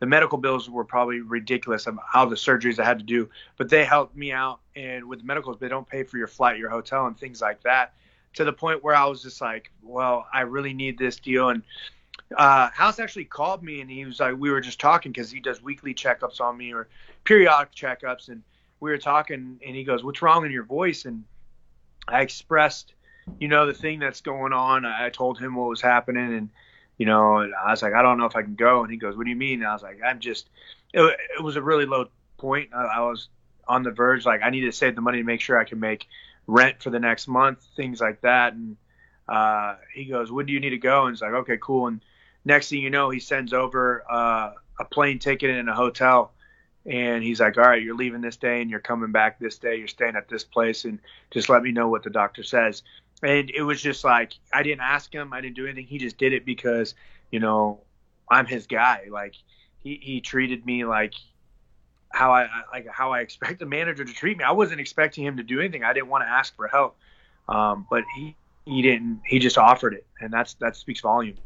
The medical bills were probably ridiculous of how the surgeries I had to do, but they helped me out. And with the medicals, they don't pay for your flight, your hotel, and things like that. To the point where I was just like, well, I really need this deal. And uh, House actually called me and he was like, we were just talking because he does weekly checkups on me or periodic checkups, and we were talking and he goes, "What's wrong in your voice?" And I expressed, you know, the thing that's going on. I told him what was happening, and you know, I was like, I don't know if I can go. And he goes, What do you mean? And I was like, I'm just. It, it was a really low point. I, I was on the verge, like I needed to save the money to make sure I can make rent for the next month, things like that, and. Uh, he goes, when do you need to go? And it's like, okay, cool. And next thing you know, he sends over uh, a plane ticket and a hotel. And he's like, all right, you're leaving this day and you're coming back this day. You're staying at this place and just let me know what the doctor says. And it was just like, I didn't ask him. I didn't do anything. He just did it because, you know, I'm his guy. Like he, he treated me like how I, like how I expect a manager to treat me. I wasn't expecting him to do anything. I didn't want to ask for help. Um, but he, he didn't. He just offered it, and that's that speaks volume.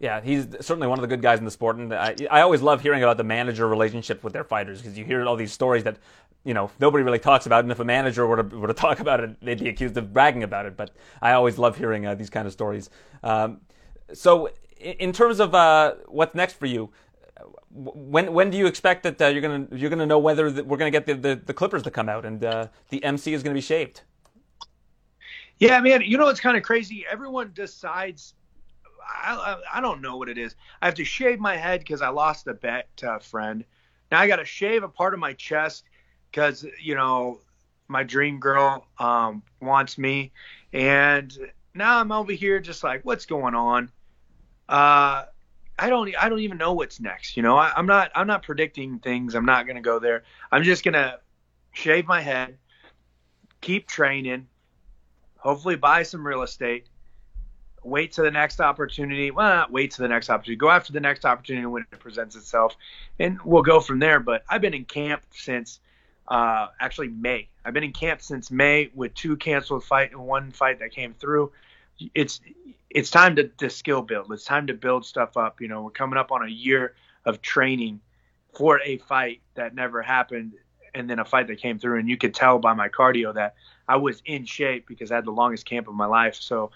Yeah, he's certainly one of the good guys in the sport, and I, I always love hearing about the manager relationship with their fighters because you hear all these stories that you know nobody really talks about, and if a manager were to, were to talk about it, they'd be accused of bragging about it. But I always love hearing uh, these kind of stories. Um, so, in terms of uh, what's next for you, when when do you expect that uh, you're gonna you're gonna know whether the, we're gonna get the, the, the, Clippers to come out and uh, the MC is gonna be shaved? Yeah, man. You know it's kind of crazy. Everyone decides I, I, don't know what it is. I have to shave my head because I lost a bet to a friend. Now I got to shave a part of my chest because you know my dream girl um, wants me, and now I'm over here just like, what's going on? Uh, I don't I don't even know what's next. You know, I, I'm not I'm not predicting things. I'm not gonna go there. I'm just gonna shave my head, keep training, hopefully buy some real estate wait to the next opportunity. Well, not wait to the next opportunity. Go after the next opportunity when it presents itself, and we'll go from there. But I've been in camp since uh, actually May. I've been in camp since May with two canceled fight and one fight that came through. It's it's time to, to skill build. It's time to build stuff up. You know, we're coming up on a year of training for a fight that never happened, and then a fight that came through. And you could tell by my cardio that I was in shape because I had the longest camp of my life. So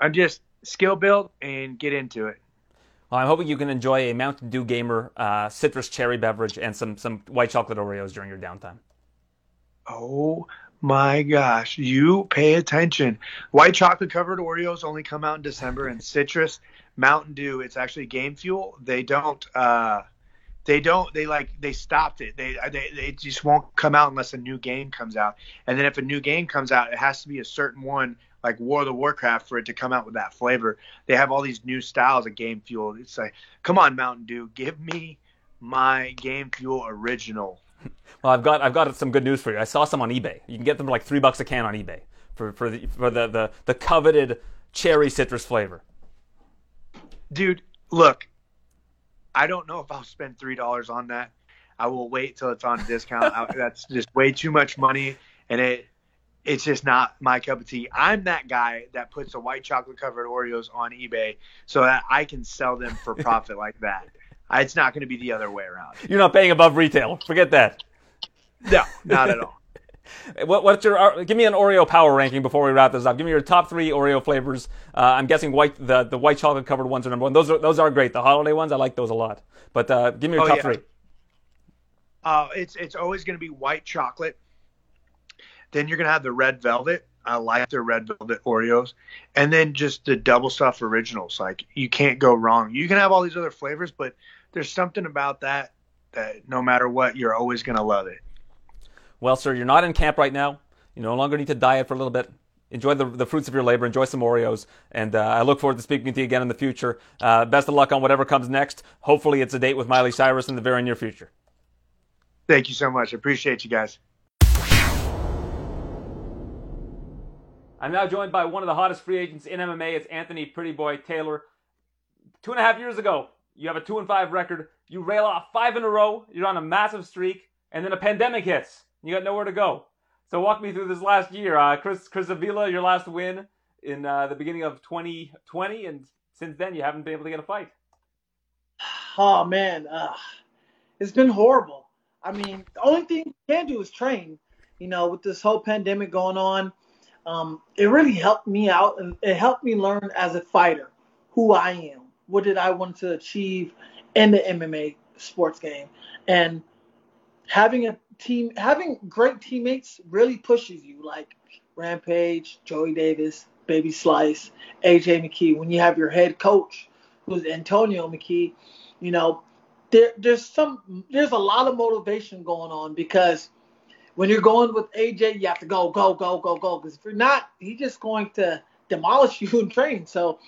I'm just skill build and get into it. Well, I'm hoping you can enjoy a Mountain Dew Gamer uh, citrus cherry beverage and some some white chocolate Oreos during your downtime. Oh my gosh, you pay attention. White chocolate covered Oreos only come out in December, and citrus Mountain Dew. It's actually game fuel. They don't. Uh, they don't. They like they stopped it. They, they they just won't come out unless a new game comes out. And then if a new game comes out, it has to be a certain one like War of the Warcraft for it to come out with that flavor. They have all these new styles of Game Fuel. It's like, come on, Mountain Dew, give me my Game Fuel original. Well, I've got I've got some good news for you. I saw some on eBay. You can get them for like three bucks a can on eBay for for the for the the, the coveted cherry citrus flavor. Dude, look, I don't know if I'll spend three dollars on that. I will wait till it's on discount. that's just way too much money, and it it's just not my cup of tea. I'm that guy that puts the white chocolate covered Oreos on eBay so that I can sell them for profit like that. It's not going to be the other way around. You're not paying above retail. Forget that. No, not at all. what, what's your? Uh, give me an Oreo power ranking before we wrap this up. Give me your top three Oreo flavors. Uh, I'm guessing white the, the white chocolate covered ones are number one. Those are those are great. The holiday ones, I like those a lot. But uh, give me your oh, top yeah. three. Uh, it's it's always going to be white chocolate then you're gonna have the red velvet. I like the red velvet Oreos, and then just the double stuff originals. Like you can't go wrong. You can have all these other flavors, but there's something about that that no matter what, you're always gonna love it. Well, sir, you're not in camp right now. You no longer need to diet for a little bit. Enjoy the, the fruits of your labor. Enjoy some Oreos. And uh, I look forward to speaking to you again in the future. Uh, best of luck on whatever comes next. Hopefully, it's a date with Miley Cyrus in the very near future. Thank you so much. I appreciate you guys. I'm now joined by one of the hottest free agents in MMA. It's Anthony Pretty Boy Taylor. Two and a half years ago, you have a two and five record. You rail off five in a row. You're on a massive streak, and then a pandemic hits. You got nowhere to go. So walk me through this last year. Uh, Chris Chris Avila, your last win in uh, the beginning of 2020, and since then you haven't been able to get a fight. Oh man, uh, it's been horrible. I mean, the only thing you can do is train. You know, with this whole pandemic going on, um, it really helped me out and it helped me learn as a fighter who I am. What did I want to achieve in the MMA sports game? And having a team, having great teammates really pushes you, like Rampage, Joey Davis, Baby Slice, AJ McKee. When you have your head coach, who's Antonio McKee, you know, there, there's some, there's a lot of motivation going on because when you're going with AJ, you have to go, go, go, go, go. Because if you're not, he's just going to demolish you in training. So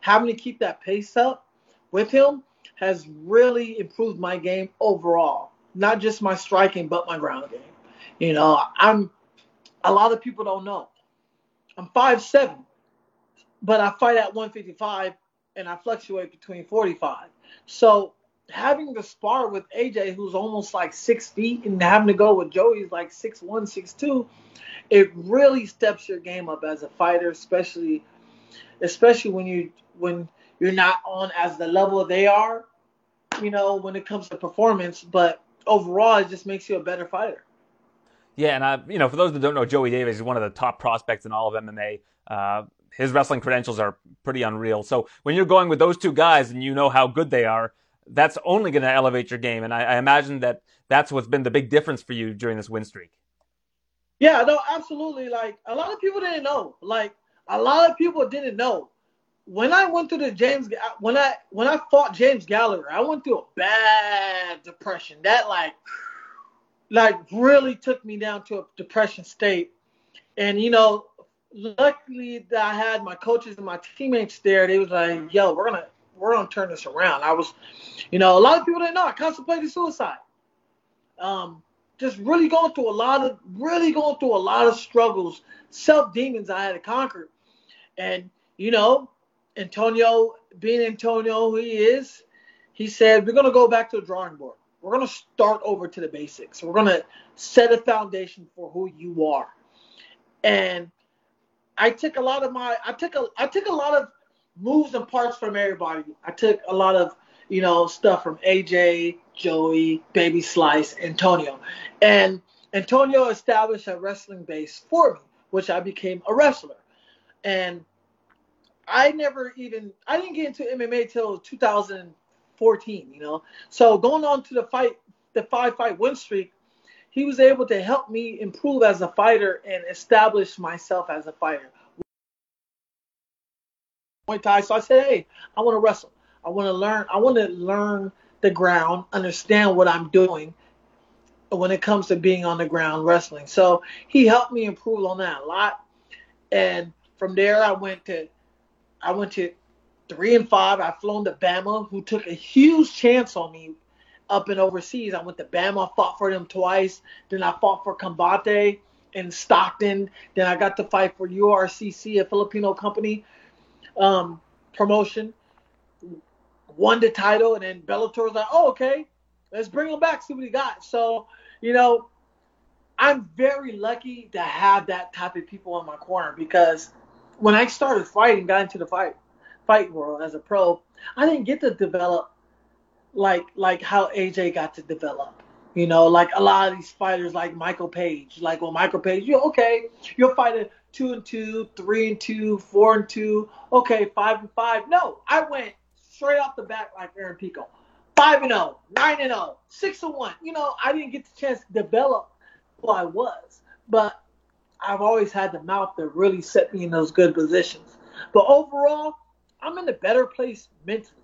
having to keep that pace up with him has really improved my game overall. Not just my striking, but my ground game. You know, I'm a lot of people don't know. I'm five seven, but I fight at 155 and I fluctuate between 45. So having to spar with AJ, who's almost like six feet, and having to go with Joey, who's like six one, six two, it really steps your game up as a fighter, especially especially when you when you're not on as the level they are, you know, when it comes to performance. But overall, it just makes you a better fighter. Yeah, and I, you know, for those that don't know, Joey Davis is one of the top prospects in all of MMA. Uh, his wrestling credentials are pretty unreal. So when you're going with those two guys and you know how good they are, that's only going to elevate your game. And I, I, imagine that that's what's been the big difference for you during this win streak. Yeah, no, absolutely. Like a lot of people didn't know. Like a lot of people didn't know. When I went through the James, when I when I fought James Gallagher, I went through a bad depression. That like, like really took me down to a depression state. And you know, luckily that I had my coaches and my teammates there. They was like, "Yo, we're gonna we're gonna turn this around." I was, you know, a lot of people didn't know I contemplated suicide. Um, just really going through a lot of really going through a lot of struggles, self demons I had to conquer, and you know, Antonio being Antonio who he is, he said we're gonna go back to the drawing board. We're gonna start over to the basics. We're gonna set a foundation for who you are, and I took a lot of my I took a I took a lot of moves and parts from everybody. I took a lot of you know stuff from AJ, Joey, Baby Slice, Antonio, and Antonio established a wrestling base for me, which I became a wrestler, and I never even I didn't get into MMA till 2014. You know, so going on to the fight the five fight win streak he was able to help me improve as a fighter and establish myself as a fighter. So I said, hey, I want to wrestle. I want to learn. I want to learn the ground, understand what I'm doing when it comes to being on the ground wrestling. So he helped me improve on that a lot. And from there, I went to, I went to three and five. I flown to BAMMA, who took a huge chance on me up and overseas. I went to BAMMA, fought for them twice. Then I fought for Combate in Stockton. Then I got to fight for URCC, a Filipino company um, promotion. Won the title, and then Bellator was like, "Oh, okay, let's bring him back, see what he got." So, you know, I'm very lucky to have that type of people in my corner because when I started fighting, got into the fight fight world as a pro, I didn't get to develop like like how AJ got to develop. You know, like a lot of these fighters, like Michael Page, like well, Michael Page, you okay, you'll fight a two and two, three and two, four and two, okay, five and five. No, I went straight off the bat like Aaron Pico, five and zero, oh, nine and zero, oh, six and one. You know, I didn't get the chance to develop who I was, but I've always had the mouth that really set me in those good positions. But overall, I'm in a better place mentally.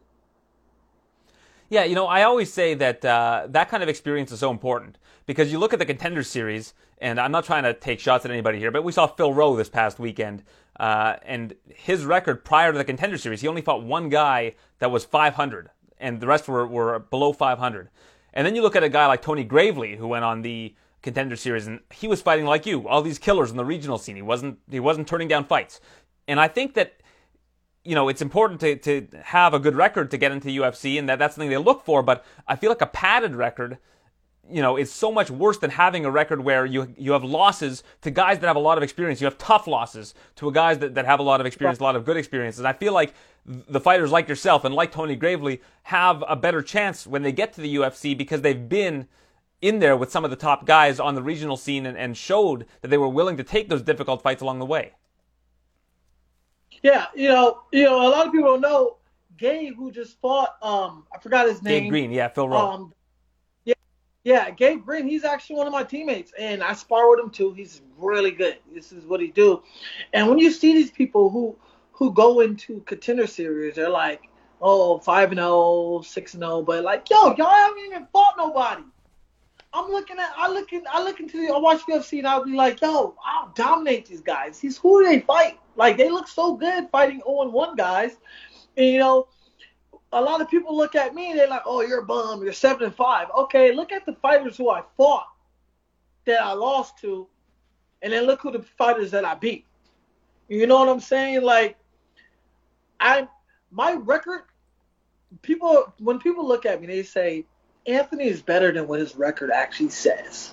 Yeah, you know, I always say that uh, that kind of experience is so important because you look at the contender series, and I'm not trying to take shots at anybody here, but we saw Phil Rowe this past weekend, uh, and his record prior to the contender series, he only fought one guy that was 500, and the rest were, were below 500. And then you look at a guy like Tony Gravely, who went on the contender series, and he was fighting like you, all these killers in the regional scene. He wasn't he wasn't turning down fights, and I think that you know, it's important to, to have a good record to get into the UFC, and that, that's something they look for. But I feel like a padded record, you know, it's so much worse than having a record where you you have losses to guys that have a lot of experience. You have tough losses to guys that, that have a lot of experience, a lot of good experiences. I feel like the fighters like yourself and like Tony Gravely have a better chance when they get to the UFC because they've been in there with some of the top guys on the regional scene and, and showed that they were willing to take those difficult fights along the way. Yeah, you know, you know, a lot of people don't know Gabe, who just fought. Um, I forgot his name. Gabe Green, yeah, Phil Rowe. Um, yeah, Gabe Green. He's actually one of my teammates, and I spar with him too. He's really good. This is what he do. And when you see these people who who go into contender series, they're like, oh, five and 0, 6 and zero, oh, but like, yo, y'all haven't even fought nobody. I'm looking at, I look in, I look into the, I watch UFC and I'll be like, yo, I'll dominate these guys. He's who they fight? Like they look so good fighting 0 1 guys. And you know, a lot of people look at me and they're like, oh, you're a bum, you're 7 and 5. Okay, look at the fighters who I fought that I lost to, and then look who the fighters that I beat. You know what I'm saying? Like, I my record people when people look at me, they say Anthony is better than what his record actually says.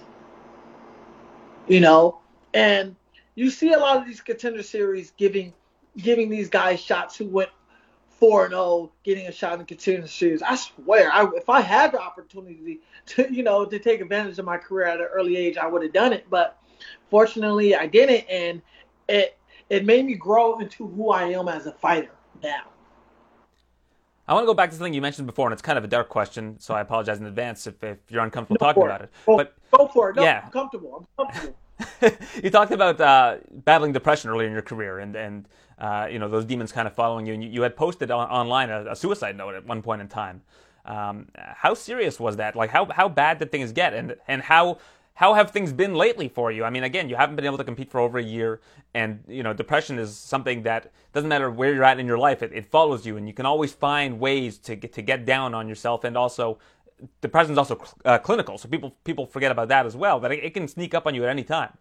You know, and you see a lot of these contender series giving giving these guys shots who went four and zero, oh, getting a shot in the contender series. I swear, I, if I had the opportunity to, you know, to take advantage of my career at an early age, I would have done it. But fortunately, I didn't, and it it made me grow into who I am as a fighter now. I want to go back to something you mentioned before, and it's kind of a dark question, so I apologize in advance if, if you're uncomfortable talking about it. Go, but go for it. No, yeah. I'm comfortable. I'm comfortable. you talked about uh, battling depression earlier in your career, and and uh, you know those demons kind of following you. And you, you had posted on, online a, a, suicide note at one point in time. Um, how serious was that? Like how how bad did things get, and and how how have things been lately for you? I mean, again, you haven't been able to compete for over a year, and you know, depression is something that doesn't matter where you're at in your life; it, it follows you, and you can always find ways to get to get down on yourself, and also depression is also uh, clinical, so people people forget about that as well. That it, it can sneak up on you at any time.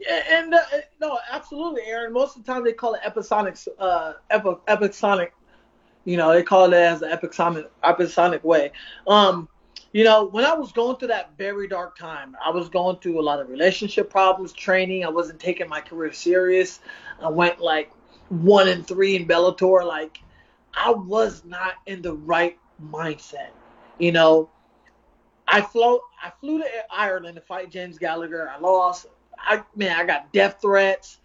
Yeah, and uh, no, absolutely, Aaron. Most of the time they call it episonic, uh, epi- episonic. You know, they call it as the episonic way. Um, you know, when I was going through that very dark time, I was going through a lot of relationship problems, training. I wasn't taking my career serious. I went like one and three in Bellator. Like, I was not in the right mindset. You know, I flew I flew to Ireland to fight James Gallagher. I lost. I man, I got death threats.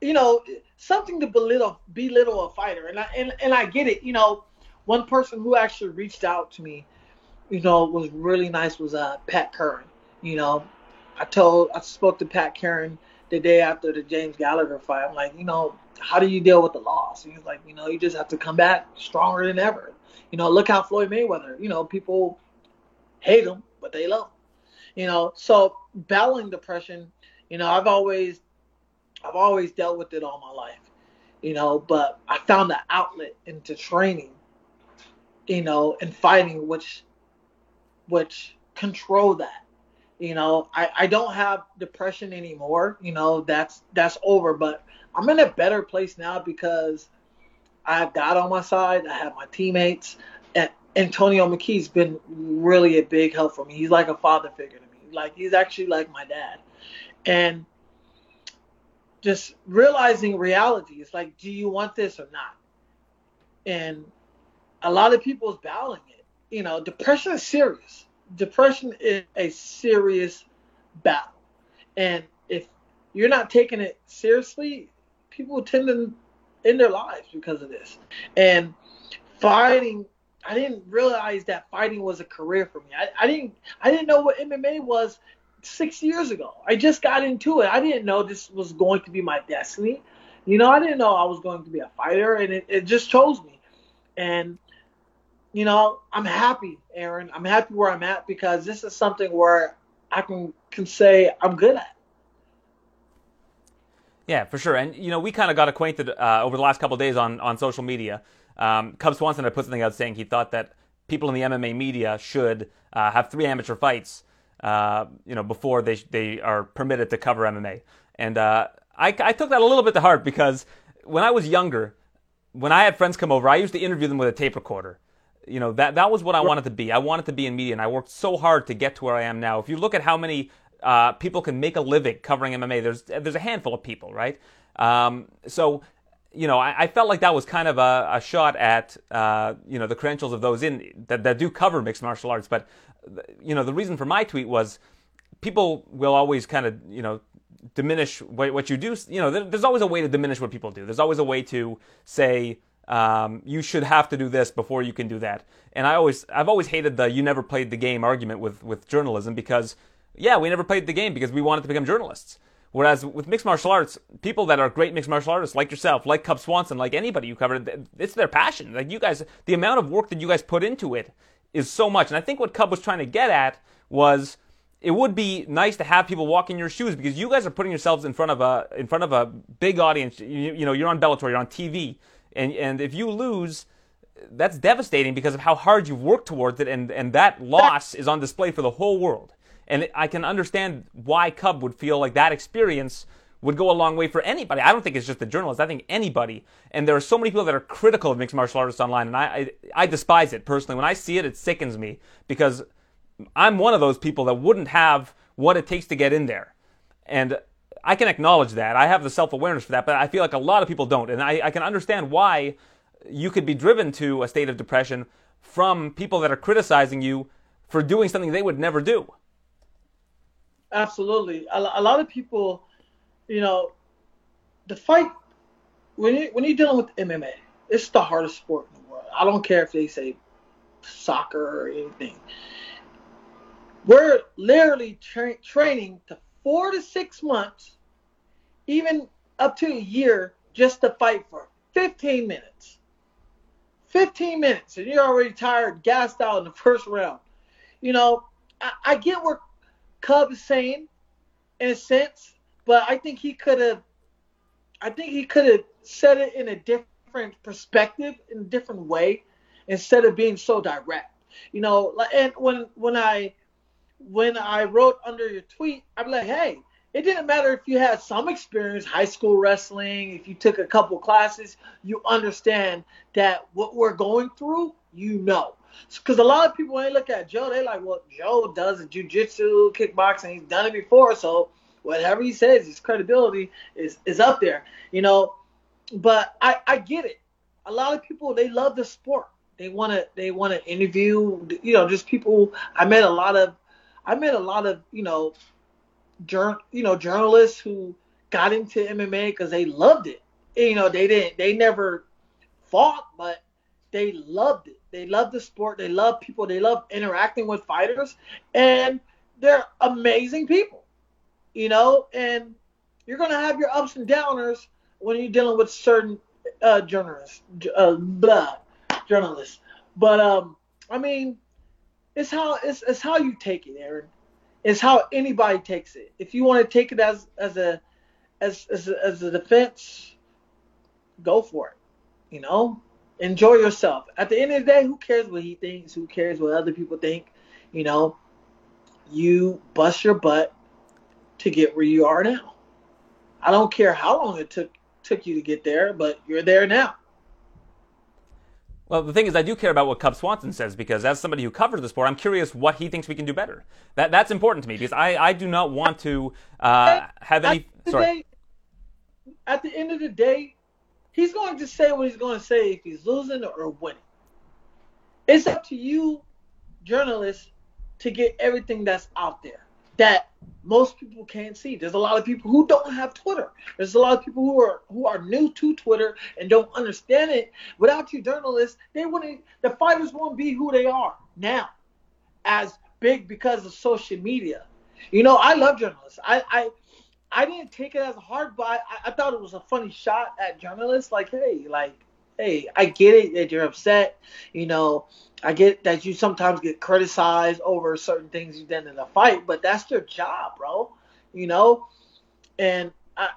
You know, something to belittle belittle a fighter, and I and, and I get it. You know, one person who actually reached out to me, you know, was really nice was uh Pat Curran. You know, I told I spoke to Pat Curran the day after the James Gallagher fight. I'm like, you know, how do you deal with the loss? He was like, you know, you just have to come back stronger than ever. You know, look how Floyd Mayweather, you know, people hate him, but they love him. You know, so battling depression, you know, I've always I've always dealt with it all my life. You know, but I found an outlet into training, you know, and fighting which which control that. You know, I, I don't have depression anymore. You know, that's that's over. But I'm in a better place now because I have God on my side. I have my teammates. And Antonio McKee's been really a big help for me. He's like a father figure to me. Like he's actually like my dad. And just realizing reality is like, do you want this or not? And a lot of people is battling it. You know, depression is serious. Depression is a serious battle. And if you're not taking it seriously, people tend to end their lives because of this. And fighting, I didn't realize that fighting was a career for me. I, I didn't I didn't know what MMA was six years ago. I just got into it. I didn't know this was going to be my destiny. You know, I didn't know I was going to be a fighter, and it, it just chose me. And you know, I'm happy, Aaron. I'm happy where I'm at because this is something where I can can say I'm good at. Yeah, for sure. And you know, we kind of got acquainted uh, over the last couple days on on social media. Um, Cub Swanson had put something out saying he thought that people in the MMA media should uh, have three amateur fights, uh, you know, before they they are permitted to cover MMA. And uh, I, I took that a little bit to heart because when I was younger, when I had friends come over, I used to interview them with a tape recorder. You know, that that was what I wanted to be. I wanted to be in media, and I worked so hard to get to where I am now. If you look at how many uh, people can make a living covering MMA. There's there's a handful of people, right? Um, so, you know, I, I, felt like that was kind of a, a shot at uh, you know the credentials of those in that, that do cover mixed martial arts. But you know, the reason for my tweet was people will always kind of you know diminish what, what you do. You know, there's always a way to diminish what people do. There's always a way to say. Um, you should have to do this before you can do that. And I always, I've always hated the "you never played the game" argument with with journalism because yeah, we never played the game because we wanted to become journalists. Whereas with mixed martial arts, people that are great mixed martial artists, like yourself, like Cub Swanson, like anybody you covered, it's their passion. Like you guys, the amount of work that you guys put into it is so much. And I think what Cub was trying to get at was it would be nice to have people walk in your shoes because you guys are putting yourselves in front of a in front of a big audience. You, you know, you're on Bellator, you're on TV, and and if you lose, that's devastating because of how hard you've worked towards it, and and that loss is on display for the whole world. And I can understand why Cub would feel like that experience would go a long way for anybody. I don't think it's just the journalists. I think anybody. And there are so many people that are critical of mixed martial artists online, and I, I, I despise it personally. When I see it, it sickens me because I'm one of those people that wouldn't have what it takes to get in there. And I can acknowledge that. I have the self awareness for that, but I feel like a lot of people don't. And I, I can understand why you could be driven to a state of depression from people that are criticizing you for doing something they would never do. Absolutely. A, a lot of people, you know, the fight when you when you're dealing with MMA, it's the hardest sport in the world. I don't care if they say soccer or anything. We're literally tra- training to four to six months, even up to a year, just to fight for 15 minutes. 15 minutes, and you're already tired, gassed out in the first round. You know, I, I get where Cub is saying, in a sense, but I think he could have, I think he could have said it in a different perspective, in a different way, instead of being so direct. You know, like and when when I when I wrote under your tweet, I'm like, hey, it didn't matter if you had some experience, high school wrestling, if you took a couple classes, you understand that what we're going through, you know. Because a lot of people, when they look at Joe, they like, well, Joe does jujitsu, kickboxing, he's done it before, so whatever he says, his credibility is, is up there, you know. But I, I get it. A lot of people, they love the sport. They want to they want to interview, you know, just people. I met a lot of I met a lot of you know, jour- you know journalists who got into MMA because they loved it. You know, they didn't they never fought, but they loved it. They love the sport. They love people. They love interacting with fighters, and they're amazing people. You know, and you're gonna have your ups and downers when you're dealing with certain uh, journalists, uh, blah, journalists. But um, I mean, it's how it's, it's how you take it, Aaron. It's how anybody takes it. If you want to take it as as a as as a, as a defense, go for it. You know, enjoy yourself. At the end of the day, who cares what he thinks? Who cares what other people think? You know, you bust your butt to get where you are now. I don't care how long it took took you to get there, but you're there now. Well, the thing is, I do care about what Cub Swanson says because, as somebody who covers the sport, I'm curious what he thinks we can do better. That that's important to me because I, I do not want to uh, have any. At Sorry. Day, at the end of the day, he's going to say what he's going to say if he's losing or winning. It's up to you, journalists, to get everything that's out there that most people can't see. There's a lot of people who don't have Twitter. There's a lot of people who are who are new to Twitter and don't understand it. Without you journalists, they wouldn't the fighters won't be who they are now as big because of social media. You know, I love journalists. I I, I didn't take it as hard, but I, I thought it was a funny shot at journalists. Like, hey, like, hey, I get it that you're upset. You know, I get that you sometimes get criticized over certain things you've done in a fight, but that's their job, bro. You know, and I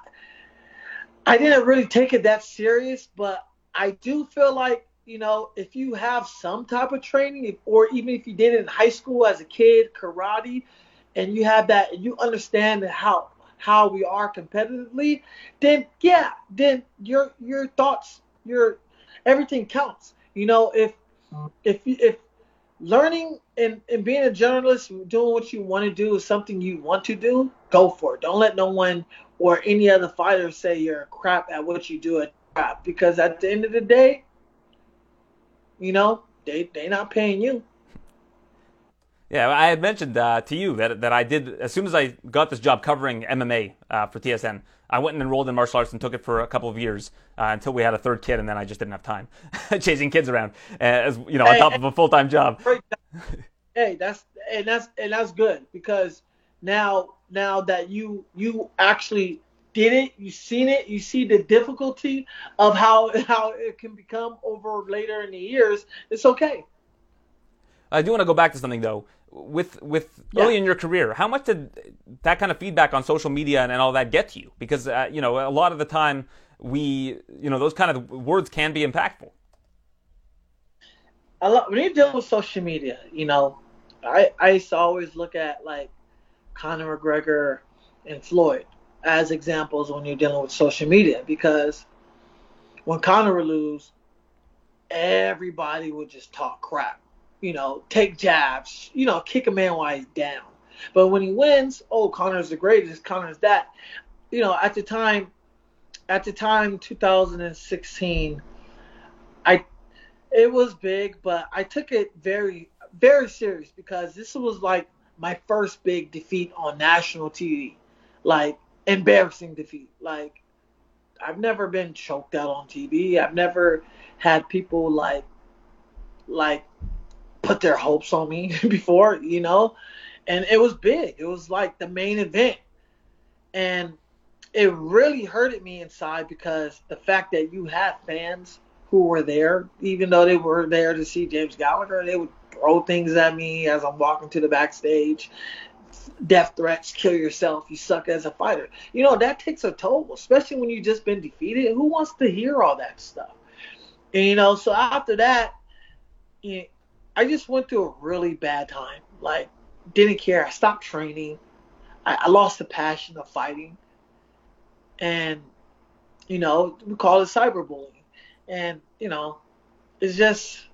I didn't really take it that serious, but I do feel like you know if you have some type of training, or even if you did it in high school as a kid, karate, and you have that, and you understand how how we are competitively, then yeah, then your your thoughts, your everything counts. You know, if if if learning and, and being a journalist, doing what you want to do is something you want to do, go for it. Don't let no one or any other fighter say you're crap at what you do at crap. Because at the end of the day, you know, they they not paying you. Yeah, I had mentioned uh, to you that that I did as soon as I got this job covering MMA uh, for TSN. I went and enrolled in martial arts and took it for a couple of years uh, until we had a third kid, and then I just didn't have time chasing kids around, uh, as you know, on Hey, top of a full time job. Hey, that's and that's and that's good because now now that you you actually did it, you seen it, you see the difficulty of how how it can become over later in the years. It's okay. I do want to go back to something though. With with Yeah. early in your career, how much did that kind of feedback on social media and, and all that get to you? Because uh, you know, a lot of the time we, you know, those kind of words can be impactful. a lot when you deal with social media, you know, I I used to always look at like Conor McGregor and Floyd, as examples when you're dealing with social media because when Conor would lose, everybody would just talk crap, you know, take jabs, you know, kick a man while he's down. But when he wins, oh, Conor's the greatest, Conor's that. You know, at the time, at the time, 2016, I, it was big, but I took it very, very serious because this was like my first big defeat on national TV, like embarrassing defeat. Like I've never been choked out on TV. I've never had people like, like put their hopes on me before, you know and it was big. It was like the main event, and it really hurted me inside because the fact that you had fans who were there, even though they were there to see James Gallagher, they would throw things at me as I'm walking to the backstage. Death threats, kill yourself, you suck as a fighter. You know, that takes a toll, especially when you've just been defeated. Who wants to hear all that stuff? And, you know, so after that, I just went through a really bad time. Like, didn't care. I stopped training. I, I lost the passion of fighting. And, you know, we call it cyberbullying. And, you know, it's just,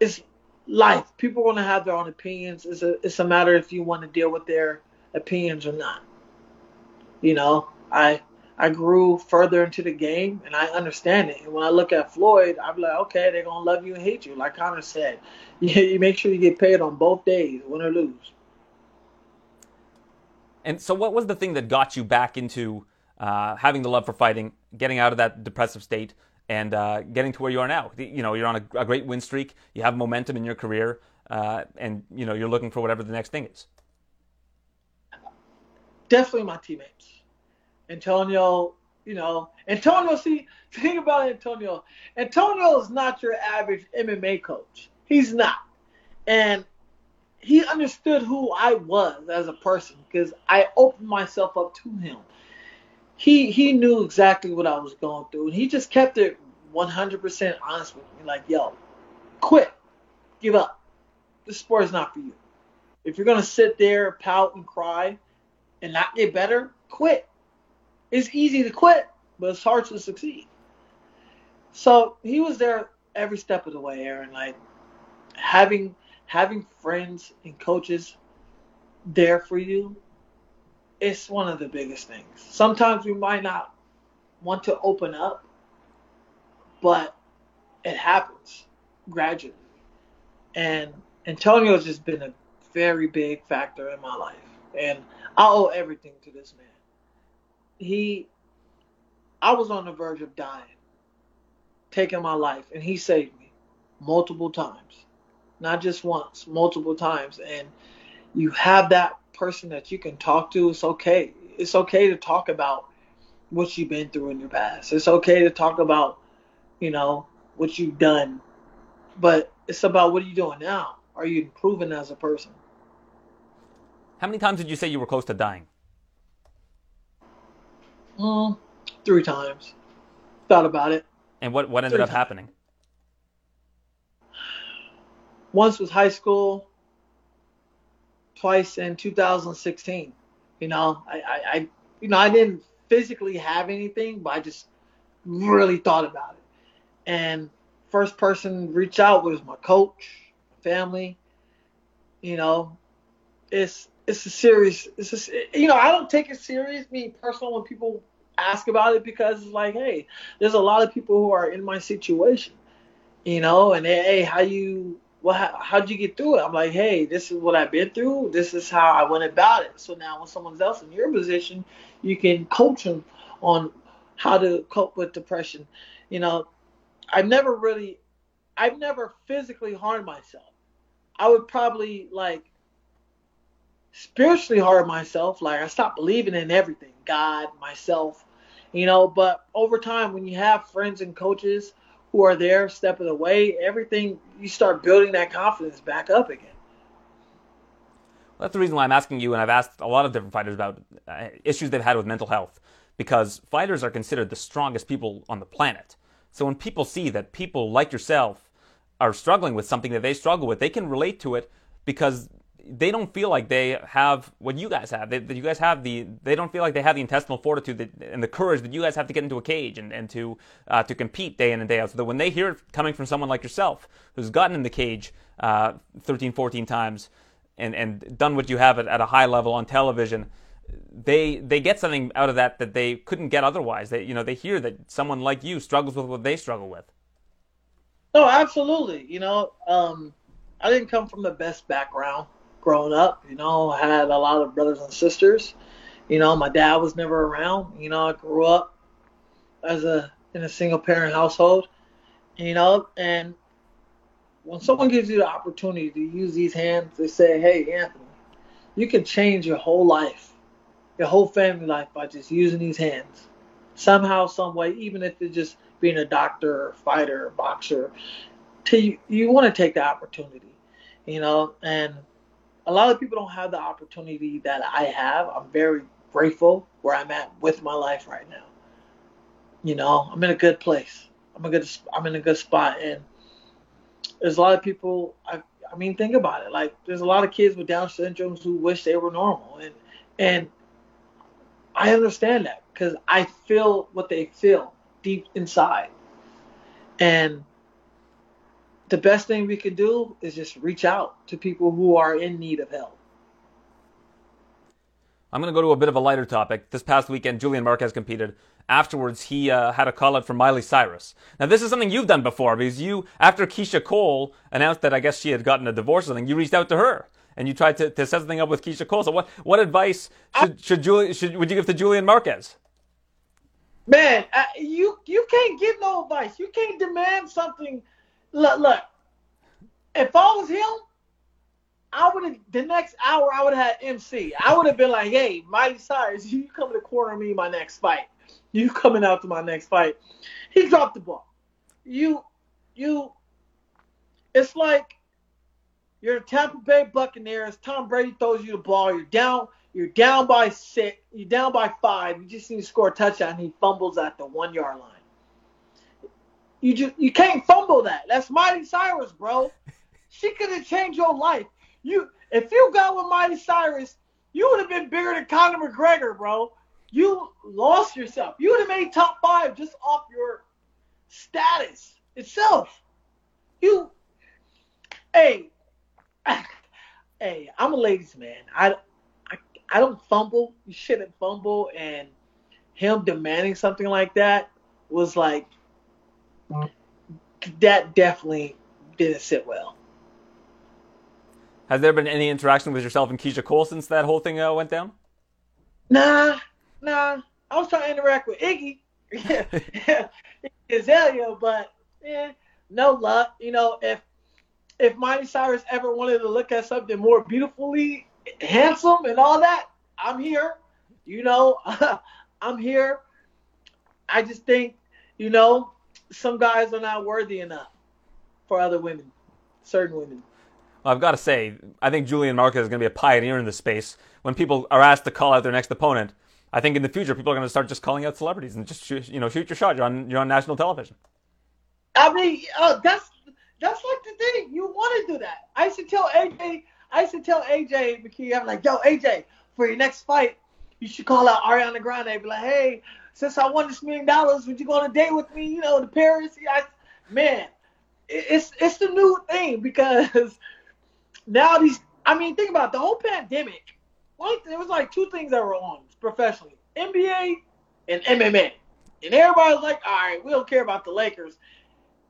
it's life. People want to have their own opinions. It's a, it's a matter if you want to deal with their opinions or not. You know, I, I grew further into the game and I understand it. And when I look at Floyd, I'm like, okay, they're gonna love you and hate you. Like Conor said, you, you make sure you get paid on both days, win or lose. And so, what was the thing that got you back into uh, having the love for fighting, getting out of that depressive state, and uh, getting to where you are now? You know, you're on a, a great win streak. You have momentum in your career, uh, and you know you're looking for whatever the next thing is. Definitely my teammates. Antonio, you know, Antonio, see, think about Antonio. Antonio is not your average MMA coach. He's not. And he understood who I was as a person because I opened myself up to him. He he knew exactly what I was going through, and he just kept it 100% honest with me. Like, yo, quit, give up. This sport is not for you. If you're gonna sit there, pout, and cry, and not get better, quit. It's easy to quit, but it's hard to succeed. So he was there every step of the way, Aaron. Like having having friends and coaches there for you, it's one of the biggest things. Sometimes we might not want to open up, but it happens gradually. And Antonio has just been a very big factor in my life. And I owe everything to this man he I was on the verge of dying, taking my life, and he saved me multiple times. Not just once, multiple times. And you have that person that you can talk to, it's okay. It's okay to talk about what you've been through in your past. It's okay to talk about, you know, what you've done. But it's about what are you doing now? Are you improving as a person? How many times did you say you were close to dying? Mm, three times. Thought about it. And what what ended three up times. happening? Once was high school. Twice in 2016. You know, I, I, I you know I didn't physically have anything, but I just really thought about it. And first person reach out was my coach, family. You know, it's it's a serious. It's just you know I don't take it serious, me personal, when people ask about it because it's like, hey, there's a lot of people who are in my situation, you know, and hey, how you, well, how, how'd you get through it? I'm like, hey, this is what I've been through. This is how I went about it. So now when someone else in your position, you can coach them on how to cope with depression. You know, I've never really, I've never physically harmed myself. I would probably like spiritually hard myself. Like I stopped believing in everything, God, myself, you know. But over time, when you have friends and coaches who are there, stepping away, everything you start building that confidence back up again. That's the reason why I'm asking you, and I've asked a lot of different fighters about uh, issues they've had with mental health, because fighters are considered the strongest people on the planet. So when people see that people like yourself are struggling with something that they struggle with, they can relate to it because they don't feel like they have what you guys have. They, you guys have the they don't feel like they have the intestinal fortitude that, and the courage that you guys have to get into a cage and, and to uh, to compete day in and day out. So that when they hear it coming from someone like yourself who's gotten in the cage uh, 13, 14 times and and done what you have at, at a high level on television, they they get something out of that that they couldn't get otherwise. They you know they hear that someone like you struggles with what they struggle with. No, absolutely. You know, um, I didn't come from the best background growing up. You know, I had a lot of brothers and sisters. You know, my dad was never around. You know, I grew up as a in a single parent household. You know, and when someone gives you the opportunity to use these hands, they say, "Hey, Anthony, you can change your whole life, your whole family life by just using these hands, somehow, some way, even if it's just being a doctor, or fighter, or boxer. To you, you want to take the opportunity, you know, and a lot of people don't have the opportunity that I have. I'm very grateful where I'm at with my life right now. You know, I'm in a good place. I'm a good. I'm in a good spot, and there's a lot of people. I, I mean, think about it. Like, there's a lot of kids with Down syndromes who wish they were normal, and and I understand that because I feel what they feel deep inside, and the best thing we can do is just reach out to people who are in need of help. I'm going to go to a bit of a lighter topic. This past weekend, Julian Marquez competed. Afterwards, he uh, had a call out from Miley Cyrus. Now, this is something you've done before because you, after Keyshia Cole announced that I guess she had gotten a divorce or something, you reached out to her and you tried to, to set something up with Keyshia Cole. So, what what advice should should Julie should would you give to Julian Marquez? Man, uh, you you can't give no advice. You can't demand something. Look, look. If I was him, I would have the next hour I would have had MC. I would have been like, "Hey, Miley Cyrus, you coming to corner me my next fight. You coming out to my next fight." He dropped the ball. You, you. It's like you're the Tampa Bay Buccaneers. Tom Brady throws you the ball. You're down. You're down by six. You're down by five. You just need to score a touchdown. He fumbles at the one yard line. You just you can't fumble that. That's Miley Cyrus, bro. She could have changed your life. You if you got with Miley Cyrus, you would have been bigger than Conor McGregor, bro. You lost yourself. You would have made top five just off your status itself. You, hey, hey, I'm a ladies' man. I, I, I don't fumble. You shouldn't fumble. And him demanding something like that was like, that definitely didn't sit well. Has there been any interaction with yourself and Keyshia Cole since that whole thing uh, went down? Nah, nah. I was trying to interact with Iggy, yeah, Azalea, but eh, no luck. You know, if if Miley Cyrus ever wanted to look at something more beautifully handsome and all that, I'm here. You know, I'm here. I just think, you know, some guys are not worthy enough for other women, certain women. Well, I've got to say, I think Julian Marquez is going to be a pioneer in this space. When people are asked to call out their next opponent, I think in the future people are going to start just calling out celebrities and just shoot, you know shoot your shot. You're on you're on national television. I mean, uh, that's that's like the thing. You want to do that. I to tell AJ. I used to tell AJ McKee. I'm like, yo, AJ, for your next fight, you should call out Ariana Grande. And be like, hey, since I won this million dollars, would you go on a date with me? You know, to Paris. I, man, it's it's the new thing because now these. I mean, think about it, the whole pandemic. One, there was like two things that were on professionally: NBA and MMA. And everybody's like, all right, we don't care about the Lakers.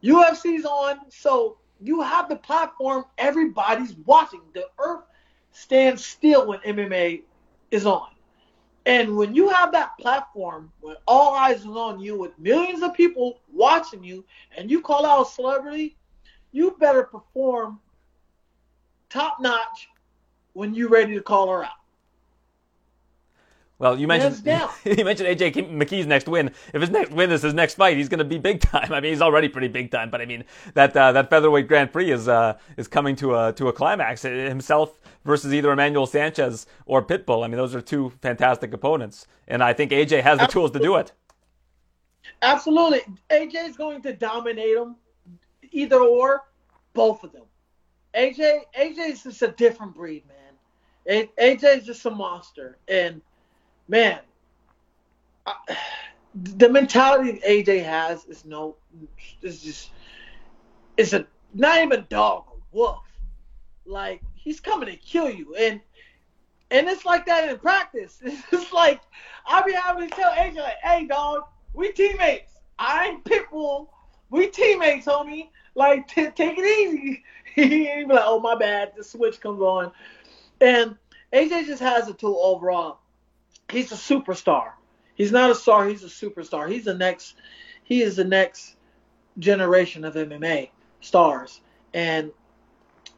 UFC's on, so you have the platform. Everybody's watching. The earth stands still when MMA is on. And when you have that platform, when all eyes are on you, with millions of people watching you, and you call out a celebrity, you better perform top notch when you're ready to call her out. Well, you mentioned you mentioned AJ McKee's next win. If his next win is his next fight, he's going to be big time. I mean, he's already pretty big time, but I mean that uh, that featherweight Grand Prix is uh, is coming to a to a climax. Himself versus either Emmanuel Sanchez or Pitbull. I mean, those are two fantastic opponents, and I think AJ has the Absolutely. tools to do it. Absolutely, AJ is going to dominate him, either or, both of them. AJ AJ is just a different breed, man. AJ is just a monster, and man, I, the mentality AJ has is no, is just, it's a not even a dog, a wolf. Like he's coming to kill you, and and it's like that in practice. It's like I be having to tell AJ like, "Hey, dog, we teammates. I ain't Pitbull. We teammates, homie. Like, t- take it easy." he be like, "Oh, my bad. The switch comes on." And AJ just has a tool overall. He's a superstar. He's not a star. He's a superstar. He's the next. He is the next generation of MMA stars, and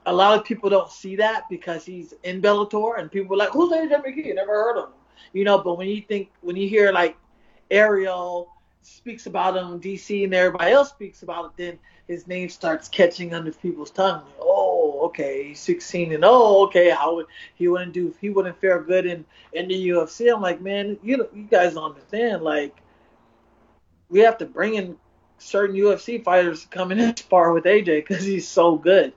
a lot of people don't see that because he's in Bellator, and people are like, "Who's AJ McKee?" Never heard of him, you know. But when you think, when you hear like Ariel speaks about him, DC, and everybody else speaks about it, then his name starts catching under people's tongue. Oh, okay, he's 16, and oh, okay, how would he wouldn't do? He wouldn't fare good in in the UFC. I'm like, man, you you guys don't understand. Like, we have to bring in certain UFC fighters to come in spar with AJ because he's so good.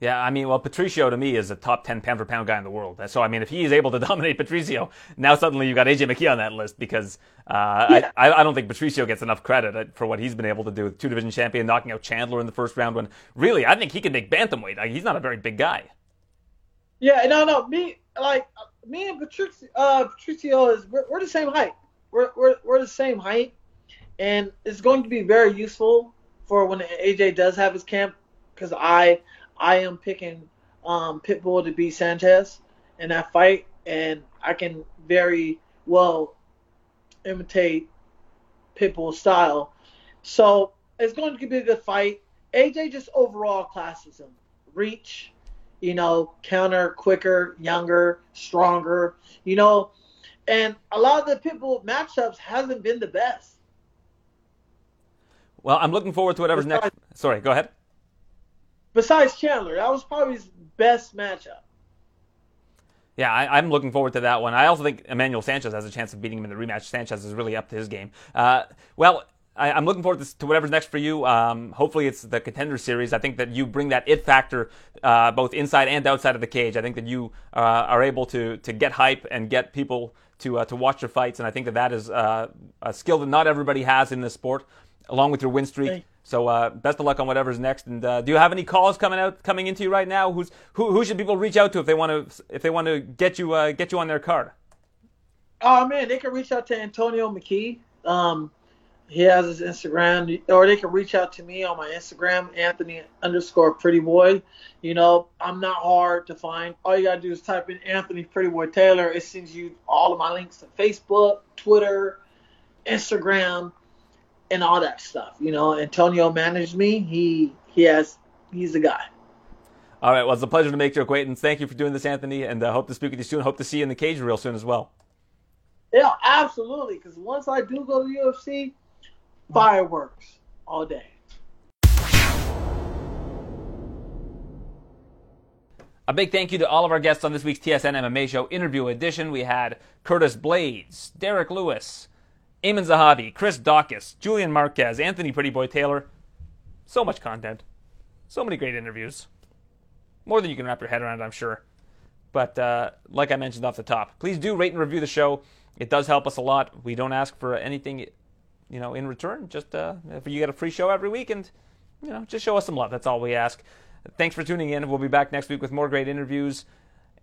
Yeah, I mean, well, Patricio to me is a top 10 pound for pound guy in the world. So, I mean, if he is able to dominate Patricio, now suddenly you've got AJ McKee on that list because uh, yeah. I, I don't think Patricio gets enough credit for what he's been able to do. Two division champion, knocking out Chandler in the first round when really, I think he can make bantamweight. Like, he's not a very big guy. Yeah, no, no. Me, like, me and Patricio, uh, Patricio is, we're, we're the same height. We're, we're, we're the same height. And it's going to be very useful for when AJ does have his camp because I I am picking um, Pitbull to beat Sanchez in that fight, and I can very well imitate Pitbull's style. So it's going to be a good fight. AJ just overall classes him. Reach, you know, counter quicker, younger, stronger, you know. And a lot of the Pitbull matchups hasn't been the best. Well, I'm looking forward to whatever's next. Sorry, go ahead besides Chandler, that was probably his best matchup. Yeah, I, am looking forward to that one. I also think Emmanuel Sanchez has a chance of beating him in the rematch. Sanchez is really up to his game. Uh, well, I, am looking forward to, to, whatever's next for you. Um, hopefully, it's the contender series. I think that you bring that it factor uh, both inside and outside of the cage. I think that you uh, are able to to get hype and get people to uh, to watch your fights, and I think that that is uh, a skill that not everybody has in this sport. Along with your win streak, so uh, best of luck on whatever's next. And uh, do you have any calls coming out coming into you right now? Who's who? Who should people reach out to if they want to if they want to get you uh, get you on their card? Oh man, they can reach out to Antonio McKee. Um, he has his Instagram, or they can reach out to me on my Instagram, Anthony underscore Pretty Boy. You know, I'm not hard to find. All you gotta do is type in Anthony Pretty Boy Taylor. It sends you all of my links to Facebook, Twitter, Instagram and all that stuff. You know, Antonio managed me. He he has he's the guy. All right. Well, it's a pleasure to make your acquaintance. Thank you for doing this, Anthony, and uh, hope to speak with you soon. Hope to see you in the cage real soon as well. Yeah, absolutely. Because once I do go to UFC, fireworks all day. A big thank you to all of our guests on this week's TSN MMA show interview edition. We had Curtis Blaydes, Derrick Lewis, Aiemann Zahabi, Chris Daukaus, Julian Marquez, Anthony Pretty Boy Taylor. So much content. So many great interviews. More than you can wrap your head around, I'm sure. But uh, like I mentioned off the top, please do rate and review the show. It does help us a lot. We don't ask for anything, you know, in return. Just uh, if you get a free show every week, and you know, just show us some love. That's all we ask. Thanks for tuning in. We'll be back next week with more great interviews.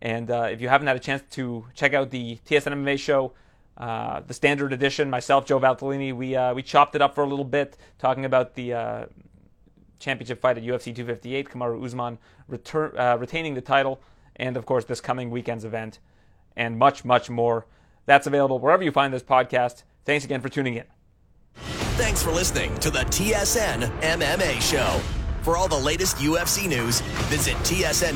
And uh, if you haven't had a chance to check out the TSN MMA show, uh, the standard edition. Myself, Joe Valtellini, we uh, we chopped it up for a little bit, talking about the uh, championship fight at UFC 258, Kamaru Usman return, uh, retaining the title, and of course this coming weekend's event, and much much more. That's available wherever you find this podcast. Thanks again for tuning in. Thanks for listening to the TSN MMA Show. For all the latest UFC news, visit tsn.ca/UFC.